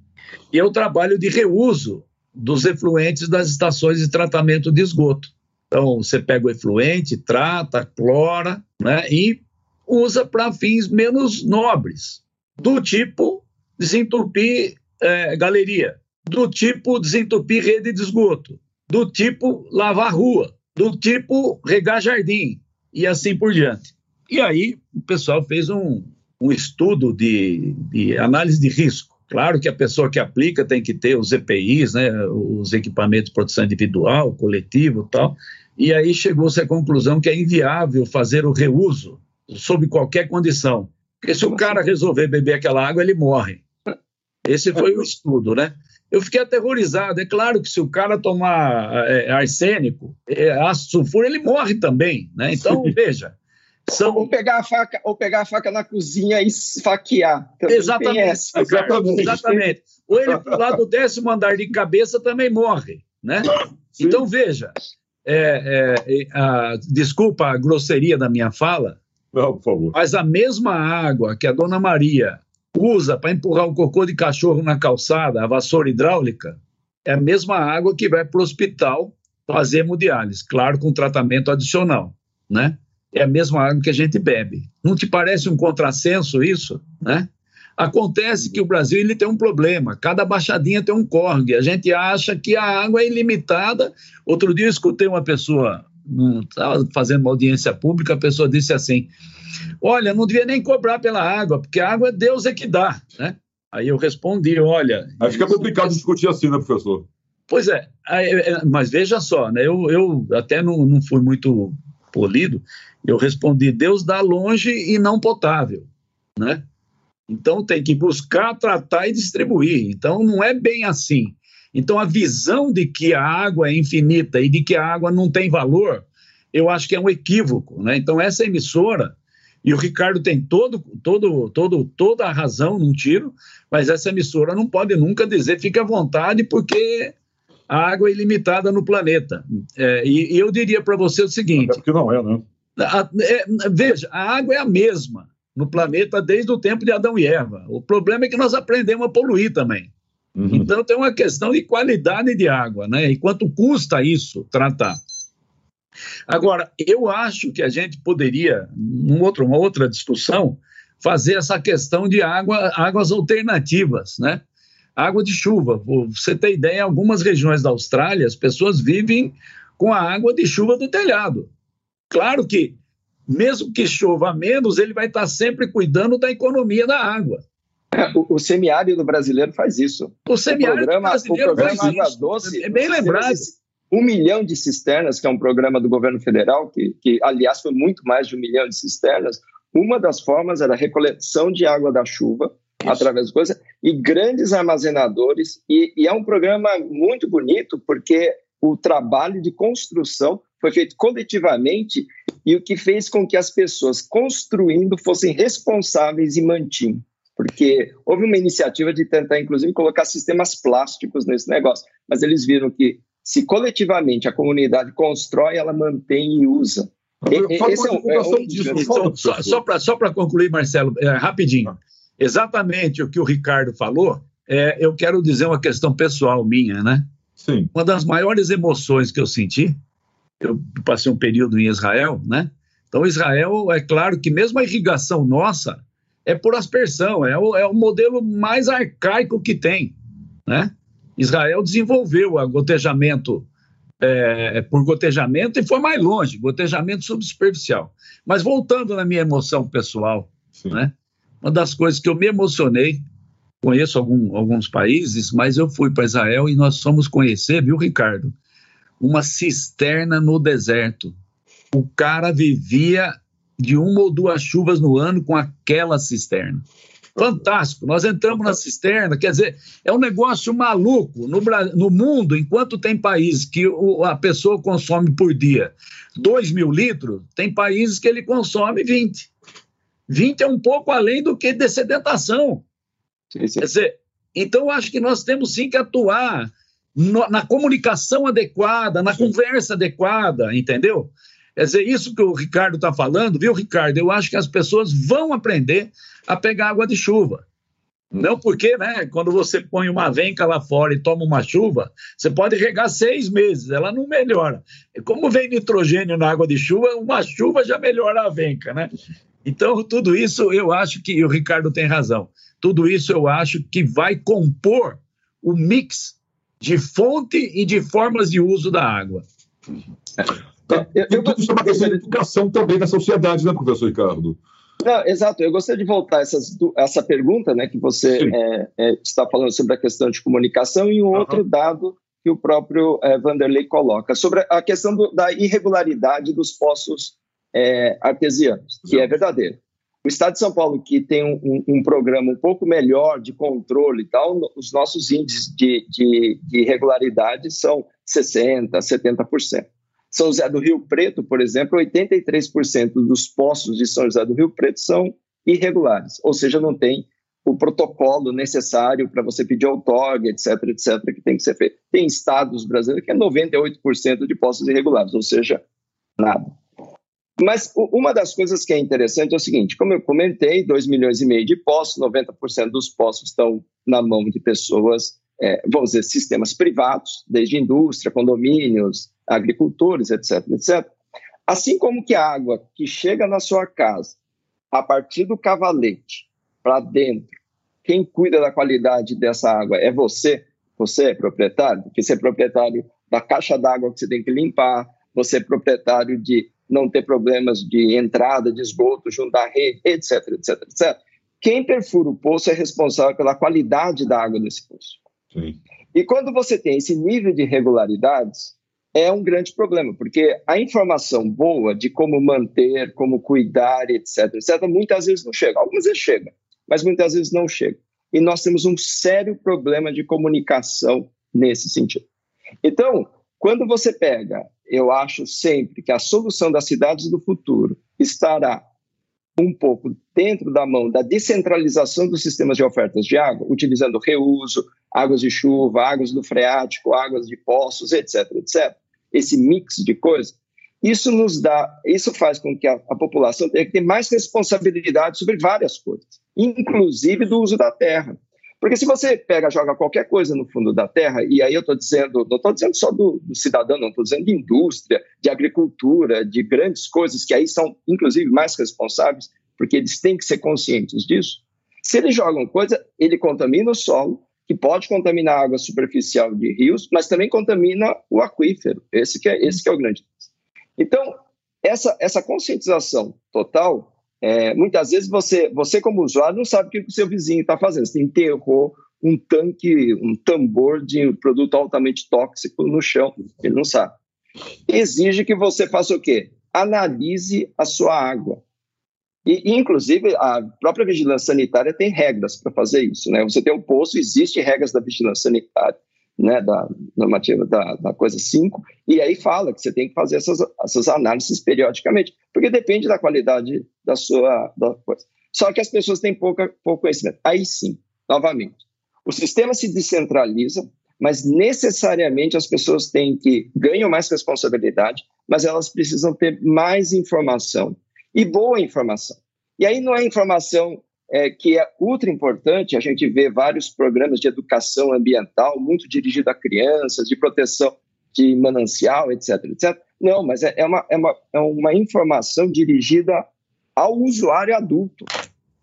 E é o trabalho de reuso dos efluentes das estações de tratamento de esgoto. Então, você pega o efluente, trata, clora, né? E usa para fins menos nobres, do tipo desentupir é, galeria, do tipo desentupir rede de esgoto, do tipo lavar rua, do tipo regar jardim e assim por diante. E aí o pessoal fez um, um estudo de, de análise de risco. Claro que a pessoa que aplica tem que ter os EPIs, né, os equipamentos de proteção individual, coletivo e tal, e aí chegou-se à conclusão que é inviável fazer o reuso sob qualquer condição. Porque se o cara resolver beber aquela água, ele morre. Esse foi o estudo, né? Eu fiquei aterrorizado. É claro que se o cara tomar é, arsênico, é, ácido sulfúrico, ele morre também, né? Então, veja, são... Ou pegar a faca, ou pegar a faca na cozinha e esfaquear. exatamente, exatamente, exatamente. Ou ele pular do [laughs] décimo andar de cabeça também morre, né? Sim. Então veja, é, é, a, desculpa a grosseria da minha fala, Não, mas a mesma água que a Dona Maria usa para empurrar o cocô de cachorro na calçada, a vassoura hidráulica, é a mesma água que vai para o hospital fazer hemodiálise, claro, com tratamento adicional, né? É a mesma água que a gente bebe. Não te parece um contrassenso isso, né? Acontece que o Brasil ele tem um problema, cada baixadinha tem um córrego, a gente acha que a água é ilimitada. Outro dia eu escutei uma pessoa, estava fazendo uma audiência pública, a pessoa disse assim, olha, não devia nem cobrar pela água, porque a água Deus é que dá, né? Aí eu respondi, olha... Acho que é complicado discutir assim, né, professor? Pois é, é mas veja só, né, eu, eu até não, não fui muito polido, eu respondi: Deus dá longe e não potável, né? Então tem que buscar, tratar e distribuir. Então não é bem assim. Então a visão de que a água é infinita e de que a água não tem valor, eu acho que é um equívoco, né? Então essa emissora e o Ricardo tem todo, todo, todo, toda a razão num tiro, mas essa emissora não pode nunca dizer fique à vontade porque a água é ilimitada no planeta. É, e, e, eu diria para você o seguinte: Até porque não é, né? A, é, veja, a água é a mesma no planeta desde o tempo de Adão e Eva. O problema é que nós aprendemos a poluir também. Uhum. Então tem uma questão de qualidade de água, né? E quanto custa isso tratar? Agora, eu acho que a gente poderia, num outro, uma outra discussão, fazer essa questão de água, águas alternativas, né? Água de chuva. Você tem ideia, em algumas regiões da Austrália, as pessoas vivem com a água de chuva do telhado. Claro que, mesmo que chova menos, ele vai estar sempre cuidando da economia da água. É, o, o semiárido brasileiro faz isso. O semiárido o programa, brasileiro o programa faz Água Doce, é bem lembrado. um milhão de cisternas, que é um programa do governo federal, que, que aliás foi muito mais de um milhão de cisternas. Uma das formas era a recoleção de água da chuva Isso. através de coisas e grandes armazenadores. E, e é um programa muito bonito porque o trabalho de construção foi feito coletivamente e o que fez com que as pessoas construindo fossem responsáveis e mantinham. Porque houve uma iniciativa de tentar, inclusive, colocar sistemas plásticos nesse negócio, mas eles viram que se coletivamente a comunidade constrói, ela mantém e usa. Esse é um, é um disso, só só para concluir, Marcelo, é, rapidinho. Exatamente o que o Ricardo falou, é, eu quero dizer uma questão pessoal minha, né? Sim. Uma das maiores emoções que eu senti, eu passei um período em Israel, né? Então, Israel, é claro que mesmo a irrigação nossa é por aspersão, é o, é o modelo mais arcaico que tem, né? Israel desenvolveu o gotejamento é, por gotejamento e foi mais longe, gotejamento subsuperficial. Mas voltando na minha emoção pessoal, né? Uma das coisas que eu me emocionei conheço algum, alguns países, mas eu fui para Israel e nós fomos conhecer, viu, Ricardo? Uma cisterna no deserto. O cara vivia de uma ou duas chuvas no ano com aquela cisterna. Fantástico. Nós entramos na cisterna, quer dizer, é um negócio maluco. No, no mundo, enquanto tem países que o, a pessoa consome por dia 2 mil litros, tem países que ele consome 20. 20 é um pouco além do que de sedentação. Sim, sim. Quer dizer, então eu acho que nós temos sim que atuar no, na comunicação adequada, na conversa adequada, entendeu? Quer dizer, isso que o Ricardo está falando, viu, Ricardo? Eu acho que as pessoas vão aprender a pegar água de chuva. Não porque, né, quando você põe uma venca lá fora e toma uma chuva, você pode regar seis meses, ela não melhora. Como vem nitrogênio na água de chuva, uma chuva já melhora a venca, né? Então, tudo isso eu acho que o Ricardo tem razão. Tudo isso eu acho que vai compor o mix de fonte e de formas de uso da água. Tá. Eu, eu, tudo isso é uma questão de educação também da sociedade, né, professor Ricardo? Não, exato. Eu gostaria de voltar essas, essa pergunta, né, que você é, é, está falando sobre a questão de comunicação e um uhum. outro dado que o próprio é, Vanderlei coloca sobre a questão do, da irregularidade dos poços é, artesianos, que é verdadeiro. O Estado de São Paulo, que tem um, um, programa um pouco melhor de controle e tal, os nossos índices de, de, de irregularidade são 60%, 70%. São José do Rio Preto, por exemplo, 83% dos poços de São José do Rio Preto são irregulares, ou seja, não tem o protocolo necessário para você pedir outorga, etc, etc, que tem que ser feito. Tem estados brasileiros que é 98% de poços irregulares, ou seja, nada. Mas uma das coisas que é interessante é o seguinte: como eu comentei, 2 milhões e meio de postos, 90% dos postos estão na mão de pessoas, é, vamos dizer, sistemas privados, desde indústria, condomínios, agricultores, etc, etc. Assim como que a água que chega na sua casa, a partir do cavalete, para dentro, quem cuida da qualidade dessa água é você, você é proprietário, porque você é proprietário da caixa d'água que você tem que limpar, você é proprietário de não ter problemas de entrada de esgoto junto à rede, etc, etc, etc. Quem perfura o poço é responsável pela qualidade da água desse poço. Sim. E quando você tem esse nível de irregularidades, é um grande problema, porque a informação boa de como manter, como cuidar, etc, etc, muitas vezes não chega. Algumas vezes chega, mas muitas vezes não chega. E nós temos um sério problema de comunicação nesse sentido. Então, quando você pega eu acho sempre que a solução das cidades do futuro estará um pouco dentro da mão da descentralização dos sistemas de ofertas de água, utilizando reuso, águas de chuva, águas do freático, águas de poços, etc, etc. Esse mix de coisas, isso nos dá, isso faz com que a, a população tenha que ter mais responsabilidade sobre várias coisas, inclusive do uso da terra. Porque se você pega, joga qualquer coisa no fundo da terra, e aí eu estou dizendo, não estou dizendo só do, do cidadão, não estou dizendo de indústria, de agricultura, de grandes coisas que aí são, inclusive, mais responsáveis, porque eles têm que ser conscientes disso. Se eles jogam coisa, ele contamina o solo, que pode contaminar a água superficial de rios, mas também contamina o aquífero. Esse que é, esse que é o grande. Então, essa, essa conscientização total é, muitas vezes você, você, como usuário, não sabe o que o seu vizinho está fazendo. Você enterrou um tanque, um tambor de produto altamente tóxico no chão. Ele não sabe. Exige que você faça o quê? Analise a sua água. E, inclusive, a própria vigilância sanitária tem regras para fazer isso. Né? Você tem um poço, existe regras da vigilância sanitária, né, da normativa da, da coisa 5, e aí fala que você tem que fazer essas, essas análises periodicamente, porque depende da qualidade da sua da coisa. Só que as pessoas têm pouca, pouco conhecimento. Aí sim, novamente, o sistema se descentraliza, mas necessariamente as pessoas têm que ganham mais responsabilidade, mas elas precisam ter mais informação e boa informação. E aí não é informação é, que é ultra importante, a gente vê vários programas de educação ambiental muito dirigido a crianças, de proteção de manancial, etc, etc. Não, mas é, é, uma, é, uma, é uma informação dirigida ao usuário adulto,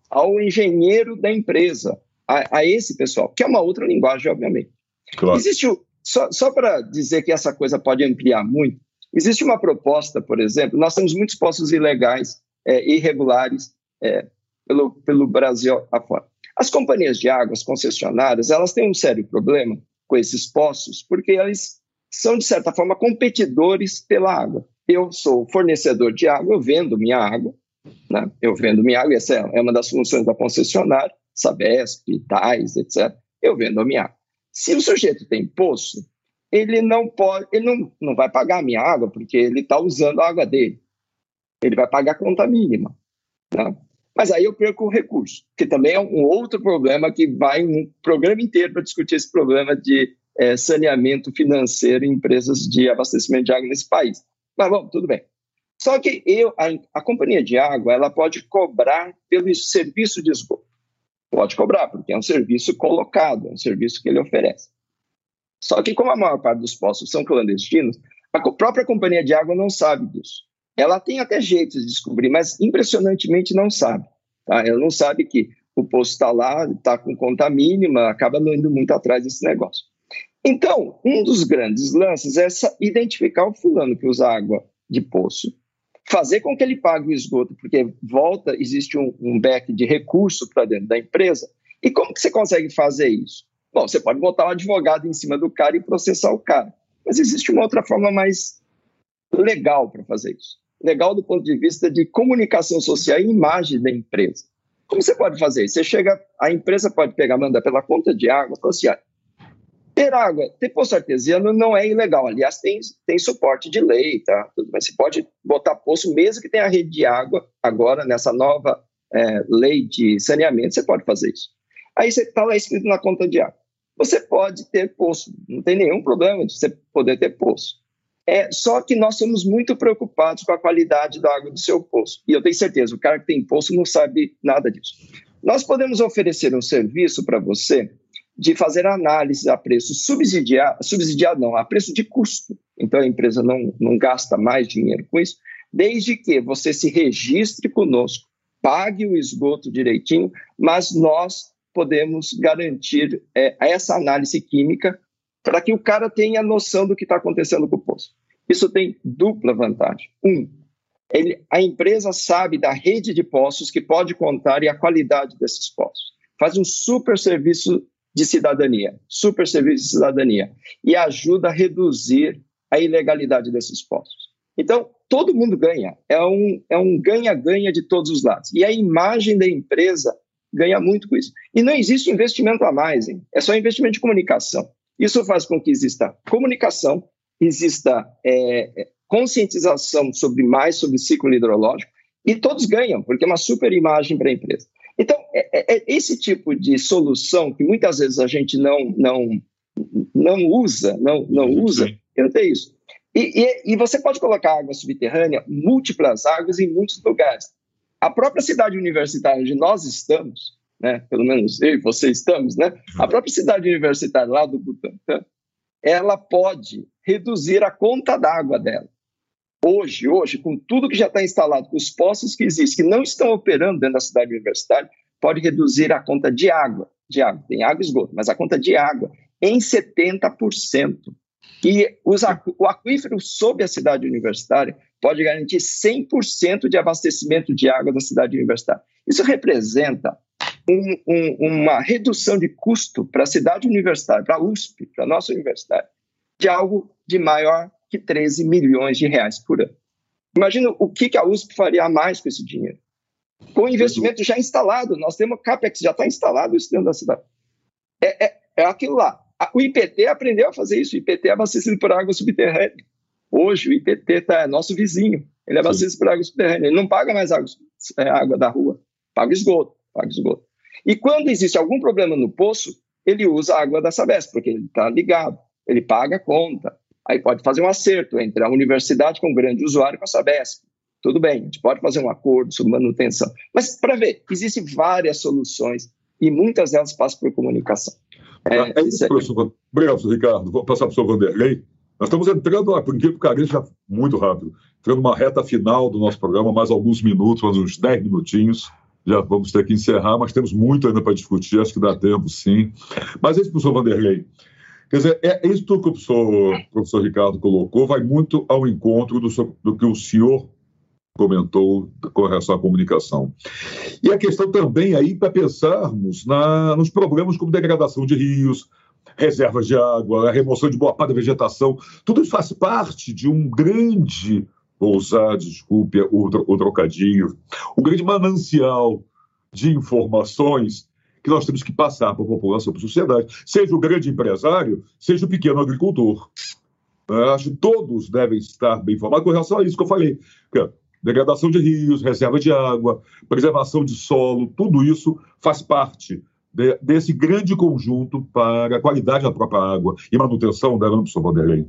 ao engenheiro da empresa, a, a esse pessoal, que é uma outra linguagem, obviamente. Claro. Existe, só, só para dizer que essa coisa pode ampliar muito, existe uma proposta, por exemplo, nós temos muitos postos ilegais é, irregulares é, pelo, pelo Brasil afora. As companhias de água, as concessionárias, elas têm um sério problema com esses poços, porque eles são, de certa forma, competidores pela água. Eu sou fornecedor de água, eu vendo minha água, né? eu vendo minha água, essa é uma das funções da concessionária, Sabesp, Tais, etc. Eu vendo a minha água. Se o sujeito tem poço, ele não pode, ele não, não vai pagar a minha água porque ele está usando a água dele ele vai pagar a conta mínima. Né? Mas aí eu perco o recurso, que também é um outro problema que vai um programa inteiro para discutir esse problema de é, saneamento financeiro em empresas de abastecimento de água nesse país. Mas bom, tudo bem. Só que eu, a, a companhia de água ela pode cobrar pelo serviço de esgoto. Pode cobrar, porque é um serviço colocado, é um serviço que ele oferece. Só que, como a maior parte dos postos são clandestinos, a própria companhia de água não sabe disso. Ela tem até jeitos de descobrir, mas impressionantemente não sabe. Tá? Ela não sabe que o poço está lá, está com conta mínima, acaba não indo muito atrás desse negócio. Então, um dos grandes lances é identificar o fulano que usa água de poço, fazer com que ele pague o esgoto, porque volta, existe um, um back de recurso para dentro da empresa. E como que você consegue fazer isso? Bom, você pode botar um advogado em cima do cara e processar o cara. Mas existe uma outra forma mais legal para fazer isso legal do ponto de vista de comunicação social e imagem da empresa. Como você pode fazer isso? Você chega, a empresa pode pegar, mandar pela conta de água, falar assim, ah, ter água, ter poço artesiano não é ilegal. Aliás, tem, tem suporte de lei, tá? Mas você pode botar poço, mesmo que tenha rede de água, agora, nessa nova é, lei de saneamento, você pode fazer isso. Aí você está lá escrito na conta de água. Você pode ter poço, não tem nenhum problema de você poder ter poço. É, só que nós somos muito preocupados com a qualidade da água do seu poço. E eu tenho certeza, o cara que tem poço não sabe nada disso. Nós podemos oferecer um serviço para você de fazer análise a preço subsidiado, subsidiado não, a preço de custo. Então a empresa não, não gasta mais dinheiro com isso, desde que você se registre conosco, pague o esgoto direitinho, mas nós podemos garantir é, essa análise química para que o cara tenha noção do que está acontecendo com o poço. Isso tem dupla vantagem. Um, ele, a empresa sabe da rede de poços que pode contar e a qualidade desses poços. Faz um super serviço de cidadania, super serviço de cidadania, e ajuda a reduzir a ilegalidade desses poços. Então, todo mundo ganha. É um é um ganha-ganha de todos os lados. E a imagem da empresa ganha muito com isso. E não existe investimento a mais, hein? é só investimento de comunicação. Isso faz com que exista comunicação, exista é, conscientização sobre mais sobre ciclo hidrológico e todos ganham, porque é uma super imagem para a empresa. Então, é, é, é, esse tipo de solução que muitas vezes a gente não, não, não usa, não, não usa, eu tenho isso. E, e, e, você pode colocar água subterrânea, múltiplas águas em muitos lugares. A própria cidade universitária onde nós estamos, né? Pelo menos eu e você estamos, né? A própria cidade universitária lá do Butantã, ela pode reduzir a conta d'água dela. Hoje, hoje, com tudo que já está instalado, com os postos que existem, que não estão operando dentro da cidade universitária, pode reduzir a conta de água, de água, tem água e esgoto, mas a conta de água em 70%. E os, o aquífero sob a cidade universitária pode garantir 100% de abastecimento de água da cidade universitária. Isso representa um, um, uma redução de custo para a cidade universitária, para a USP, para a nossa universidade, de algo de maior que 13 milhões de reais por ano. Imagina o que, que a USP faria a mais com esse dinheiro. Com o investimento já instalado, nós temos CAPEX, já está instalado isso dentro da cidade. É, é, é aquilo lá. O IPT aprendeu a fazer isso. O IPT é abastecido por água subterrânea. Hoje o IPT tá, é nosso vizinho. Ele é abastecido por água subterrânea. Ele não paga mais água, é, água da rua. Paga esgoto. Paga esgoto. E quando existe algum problema no poço, ele usa a água da Sabesp, porque ele está ligado. Ele paga a conta. Aí pode fazer um acerto entre a universidade com o grande usuário com a Sabesp. Tudo bem, a gente pode fazer um acordo sobre manutenção. Mas, para ver, existem várias soluções e muitas delas passam por comunicação. É, é isso, professor. Obrigado, Ricardo. Vou passar para o professor Vanderlei. Nós estamos entrando, por incrível que pareça, muito rápido, entrando numa reta final do nosso programa, mais alguns minutos, mais uns 10 minutinhos. Já vamos ter que encerrar, mas temos muito ainda para discutir, acho que dá tempo, sim. Mas esse professor Vanderlei, quer dizer, é isso que o professor, professor Ricardo colocou, vai muito ao encontro do, do que o senhor comentou com relação à comunicação. E a questão também aí para pensarmos na, nos problemas como degradação de rios, reservas de água, a remoção de boa parte da vegetação, tudo isso faz parte de um grande, vou usar, desculpe o, o trocadilho, um grande manancial de informações que nós temos que passar para a população, para a sociedade, seja o grande empresário, seja o pequeno agricultor. Eu acho que todos devem estar bem informados com relação a isso que eu falei degradação de rios, reserva de água, preservação de solo, tudo isso faz parte de, desse grande conjunto para a qualidade da própria água e manutenção dela, professor Vanderlei.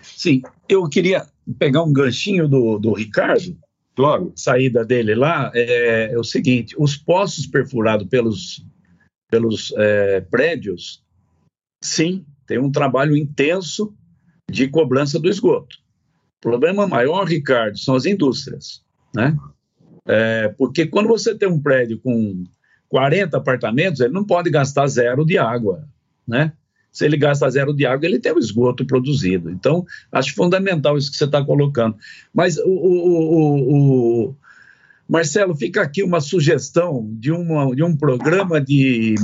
Sim, eu queria pegar um ganchinho do, do Ricardo. Claro. Saída dele lá é, é o seguinte: os poços perfurados pelos, pelos é, prédios, sim, tem um trabalho intenso de cobrança do esgoto. O problema maior, Ricardo, são as indústrias, né? É, porque quando você tem um prédio com 40 apartamentos, ele não pode gastar zero de água, né? Se ele gasta zero de água, ele tem o esgoto produzido. Então, acho fundamental isso que você está colocando. Mas, o, o, o, Marcelo, fica aqui uma sugestão de, uma, de um programa de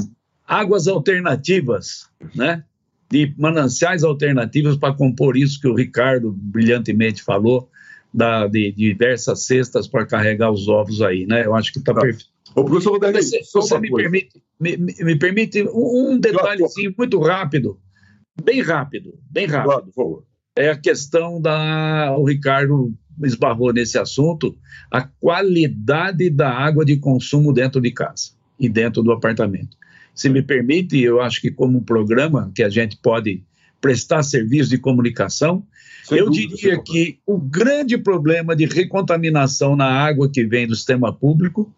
águas alternativas, né? de mananciais alternativos para compor isso que o Ricardo brilhantemente falou, da, de, de diversas cestas para carregar os ovos aí, né? Eu acho que está tá. perfeito. Ô, professor Vanderlei, você, você me, permite, me, me, permite um, um detalhezinho muito rápido, bem rápido, bem rápido. Claro, por favor. É a questão da. O Ricardo esbarrou nesse assunto, a qualidade da água de consumo dentro de casa e dentro do apartamento se me permite, eu acho que como um programa que a gente pode prestar serviço de comunicação, Sem eu dúvida, diria que o grande problema de recontaminação na água que vem do sistema público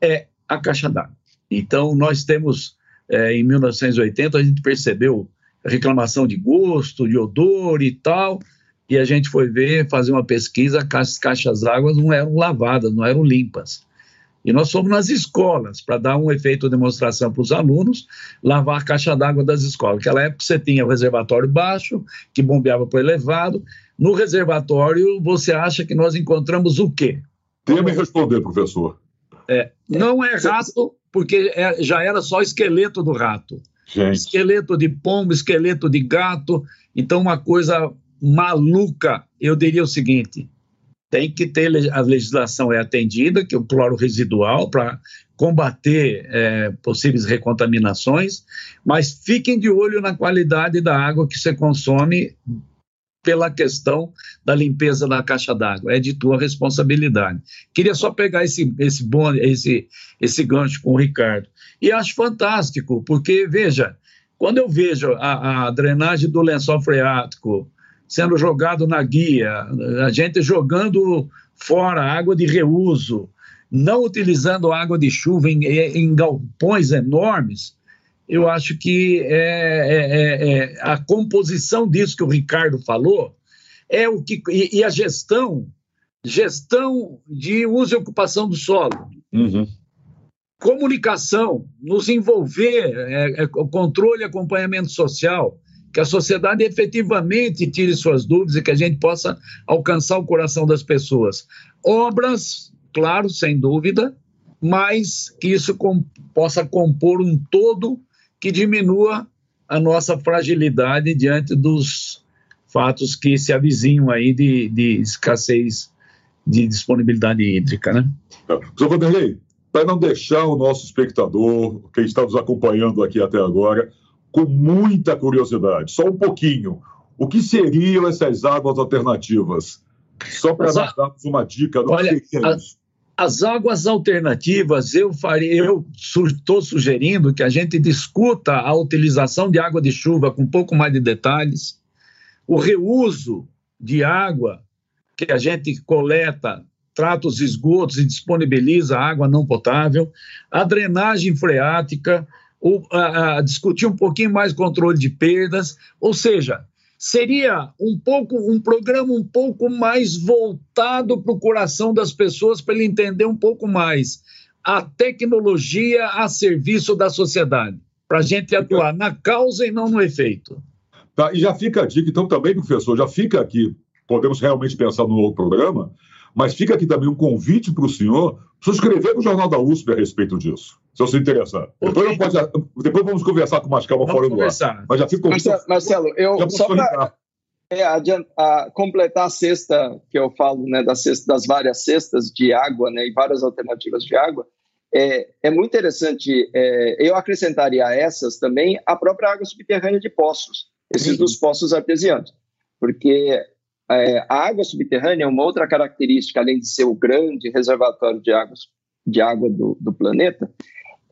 é a caixa d'água. Então, nós temos, é, em 1980, a gente percebeu reclamação de gosto, de odor e tal, e a gente foi ver, fazer uma pesquisa, as caixas d'água não eram lavadas, não eram limpas. E nós fomos nas escolas para dar um efeito de demonstração para os alunos, lavar a caixa d'água das escolas. Naquela época você tinha o reservatório baixo, que bombeava para o elevado. No reservatório, você acha que nós encontramos o quê? Tenha me responder, professor. É, não é rato, porque é, já era só esqueleto do rato. Gente. Esqueleto de pombo, esqueleto de gato. Então, uma coisa maluca, eu diria o seguinte: tem que ter a legislação é atendida, que é o cloro residual, para combater é, possíveis recontaminações, mas fiquem de olho na qualidade da água que você consome pela questão da limpeza da caixa d'água. É de tua responsabilidade. Queria só pegar esse, esse, bom, esse, esse gancho com o Ricardo. E acho fantástico, porque, veja, quando eu vejo a, a drenagem do lençol freático, sendo jogado na guia, a gente jogando fora água de reuso, não utilizando água de chuva em, em galpões enormes, eu acho que é, é, é, é, a composição disso que o Ricardo falou é o que e, e a gestão gestão de uso e ocupação do solo. Uhum. Comunicação, nos envolver, é, é, controle e acompanhamento social, que a sociedade efetivamente tire suas dúvidas e que a gente possa alcançar o coração das pessoas. Obras, claro, sem dúvida, mas que isso possa compor um todo que diminua a nossa fragilidade diante dos fatos que se avizinham aí de, de escassez de disponibilidade hídrica, né? Professor Vanderlei, para não deixar o nosso espectador, quem está nos acompanhando aqui até agora, com muita curiosidade, só um pouquinho, o que seriam essas águas alternativas? Só para nós darmos uma dica do Olha, que é isso. As águas alternativas, eu eu estou sugerindo que a gente discuta a utilização de água de chuva com um pouco mais de detalhes, o reuso de água que a gente coleta, trata os esgotos e disponibiliza água não potável, a drenagem freática, o, a, a, discutir um pouquinho mais controle de perdas, ou seja, seria um pouco um programa um pouco mais voltado para o coração das pessoas para ele entender um pouco mais a tecnologia a serviço da sociedade, para a gente atuar na causa e não no efeito. Tá, e já fica a dica, então, também, professor, já fica aqui, podemos realmente pensar no novo programa, mas fica aqui também um convite para o senhor para escrever no Jornal da USP a respeito disso, se você interessar. Okay. Depois, pode, depois, vamos conversar com mais calma fora do ar. Mas já fica Marcelo, Marcelo eu só para é, a, completar a cesta que eu falo, né, das, cesta, das várias cestas de água né, e várias alternativas de água, é, é muito interessante. É, eu acrescentaria a essas também a própria água subterrânea de poços, esses dos poços artesianos, porque é, a água subterrânea é uma outra característica, além de ser o grande reservatório de, águas, de água do, do planeta,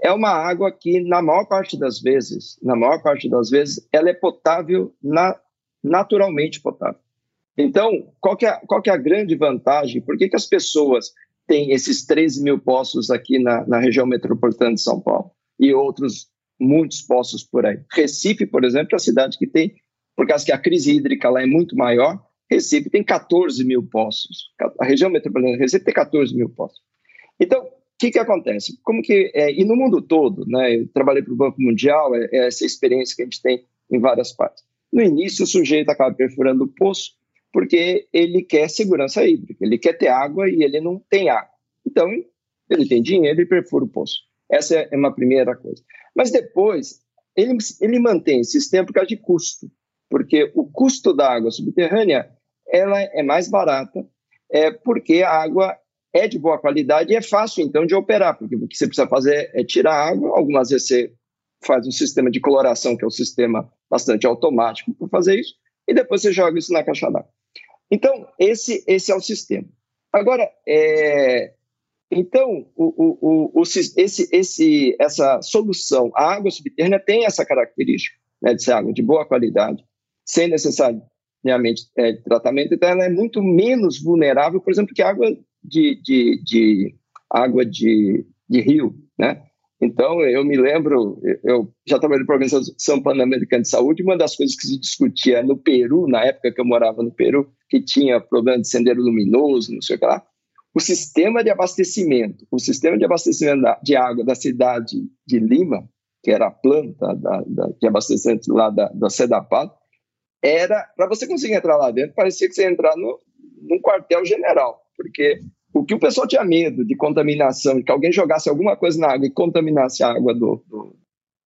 é uma água que, na maior parte das vezes, na maior parte das vezes, ela é potável, na, naturalmente potável. Então, qual que, é, qual que é a grande vantagem? Por que, que as pessoas têm esses 13 mil poços aqui na, na região metropolitana de São Paulo e outros muitos poços por aí? Recife, por exemplo, é a cidade que tem, por causa que a crise hídrica lá é muito maior, Recife tem 14 mil poços. A região metropolitana de Recife tem 14 mil poços. Então, o que, que acontece? Como que é, e no mundo todo, né? Eu trabalhei para o Banco Mundial, é, é, essa experiência que a gente tem em várias partes. No início, o sujeito acaba perfurando o poço porque ele quer segurança hídrica, ele quer ter água e ele não tem água. Então, ele tem dinheiro e perfura o poço. Essa é uma primeira coisa. Mas depois, ele, ele mantém esse sistema por causa de custo, porque o custo da água subterrânea ela é mais barata, é porque a água é de boa qualidade e é fácil, então, de operar, porque o que você precisa fazer é tirar água, algumas vezes você faz um sistema de coloração, que é um sistema bastante automático para fazer isso, e depois você joga isso na caixa d'água. Então, esse, esse é o sistema. Agora, é, então, o, o, o, esse, esse, essa solução, a água subterrânea tem essa característica né, de ser água de boa qualidade, sem necessidade é, de tratamento, então ela é muito menos vulnerável, por exemplo, que água de, de, de água de, de rio, né? Então, eu me lembro, eu já trabalhei no Organização Pan-Americana de Saúde, uma das coisas que se discutia no Peru, na época que eu morava no Peru, que tinha problema de sendeiro luminoso, não sei o que lá, o sistema de abastecimento, o sistema de abastecimento de água da cidade de Lima, que era a planta da, da, de abastecimento lá da, da SEDAPAD, era, para você conseguir entrar lá dentro, parecia que você ia entrar no, num quartel-general, porque o que o pessoal tinha medo de contaminação, de que alguém jogasse alguma coisa na água e contaminasse a água do, do,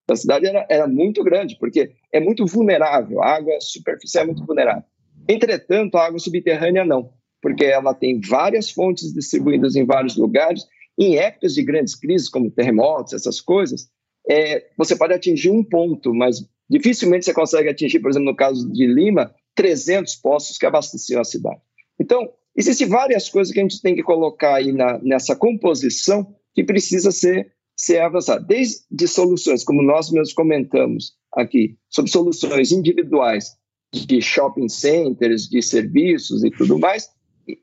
da cidade, era, era muito grande, porque é muito vulnerável, a água superficial é muito vulnerável. Entretanto, a água subterrânea não, porque ela tem várias fontes distribuídas em vários lugares, em épocas de grandes crises, como terremotos, essas coisas, é, você pode atingir um ponto, mas Dificilmente você consegue atingir, por exemplo, no caso de Lima, 300 postos que abasteciam a cidade. Então, existem várias coisas que a gente tem que colocar aí na, nessa composição que precisa ser, ser avançada. Desde soluções, como nós mesmos comentamos aqui, sobre soluções individuais de shopping centers, de serviços e tudo mais,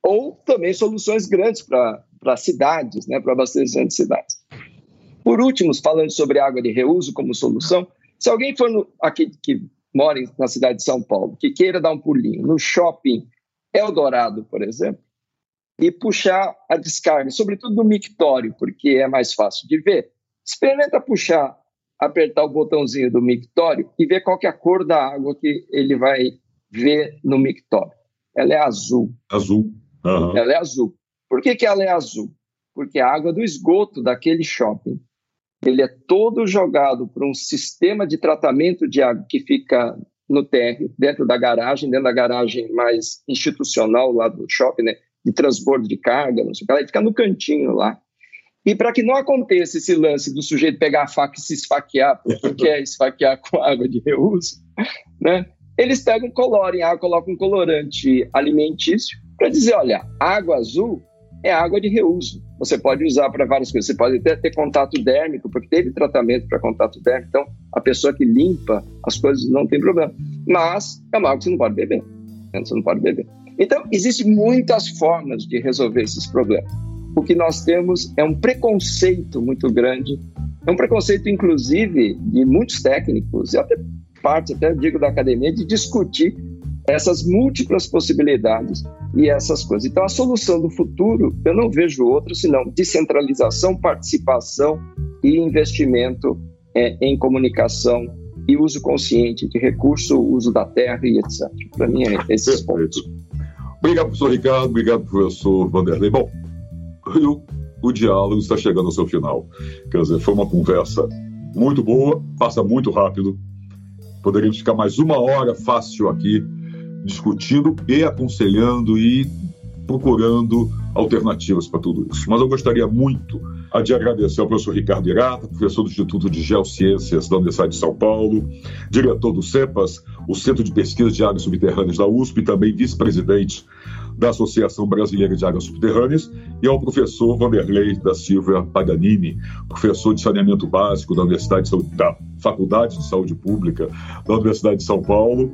ou também soluções grandes para cidades, né, para abastecimento de cidades. Por último, falando sobre água de reuso como solução, se alguém for no, aqui que mora na cidade de São Paulo, que queira dar um pulinho no shopping Eldorado, por exemplo, e puxar a descarga, sobretudo no mictório, porque é mais fácil de ver, experimenta puxar, apertar o botãozinho do mictório e ver qual é a cor da água que ele vai ver no mictório. Ela é azul. Azul. Uhum. Ela é azul. Por que, que ela é azul? Porque a água do esgoto daquele shopping ele é todo jogado para um sistema de tratamento de água que fica no térreo, dentro da garagem, dentro da garagem mais institucional lá do shopping, né, de transbordo de carga, não sei o que, ele fica no cantinho lá. E para que não aconteça esse lance do sujeito pegar a faca e se esfaquear, porque é [laughs] esfaquear com água de reuso, né? Eles pegam color em água, colocam um colorante alimentício para dizer, olha, água azul é água de reuso. Você pode usar para várias coisas. Você pode até ter contato dérmico, porque teve tratamento para contato dérmico. Então, a pessoa que limpa as coisas não tem problema. Mas é uma água que você não pode beber. Né? Você não pode beber. Então, existem muitas formas de resolver esses problemas. O que nós temos é um preconceito muito grande. É um preconceito, inclusive, de muitos técnicos, e até parte, até digo da academia, de discutir essas múltiplas possibilidades e essas coisas. Então, a solução do futuro, eu não vejo outra senão descentralização, participação e investimento é, em comunicação e uso consciente de recurso, uso da terra e etc. Para mim, é esses pontos. Obrigado, professor Ricardo. Obrigado, professor Vanderlei. Bom, o, o diálogo está chegando ao seu final. Quer dizer, foi uma conversa muito boa, passa muito rápido. Poderíamos ficar mais uma hora fácil aqui discutindo e aconselhando e procurando alternativas para tudo isso. Mas eu gostaria muito de agradecer ao professor Ricardo Irata, professor do Instituto de Geociências da Universidade de São Paulo, diretor do CEPAS, o Centro de Pesquisa de Águas Subterrâneas da USP, e também vice-presidente da Associação Brasileira de Águas Subterrâneas, e ao professor Vanderlei da Silva Paganini, professor de saneamento básico da Universidade de, da Faculdade de Saúde Pública da Universidade de São Paulo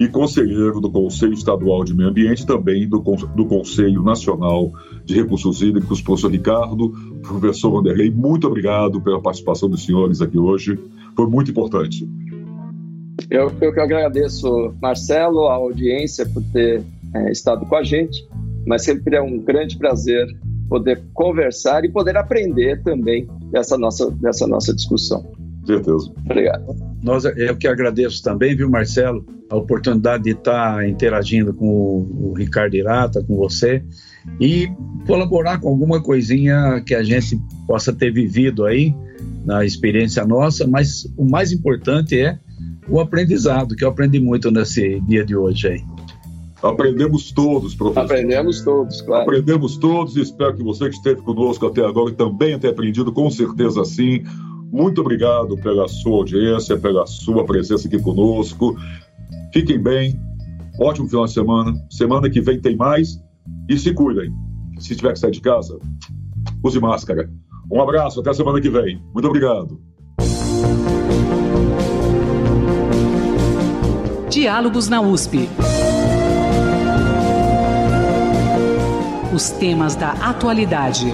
e conselheiro do Conselho Estadual de Meio Ambiente e também do, do Conselho Nacional de Recursos Hídricos, professor Ricardo, professor Vanderlei, muito obrigado pela participação dos senhores aqui hoje, foi muito importante. Eu, eu que agradeço, Marcelo, a audiência por ter é, estado com a gente, mas sempre é um grande prazer poder conversar e poder aprender também dessa nossa, dessa nossa discussão. Certeza. Obrigado. Nós, eu que agradeço também, viu, Marcelo, a oportunidade de estar interagindo com o, o Ricardo Irata, com você, e colaborar com alguma coisinha que a gente possa ter vivido aí na experiência nossa, mas o mais importante é o aprendizado, que eu aprendi muito nesse dia de hoje aí. Aprendemos todos, professor. Aprendemos todos, claro. Aprendemos todos e espero que você que esteve conosco até agora também tenha aprendido, com certeza sim. Muito obrigado pela sua audiência, pela sua presença aqui conosco. Fiquem bem, ótimo final de semana. Semana que vem tem mais e se cuidem. Se tiver que sair de casa, use máscara. Um abraço, até a semana que vem. Muito obrigado. Diálogos na USP. Os temas da atualidade.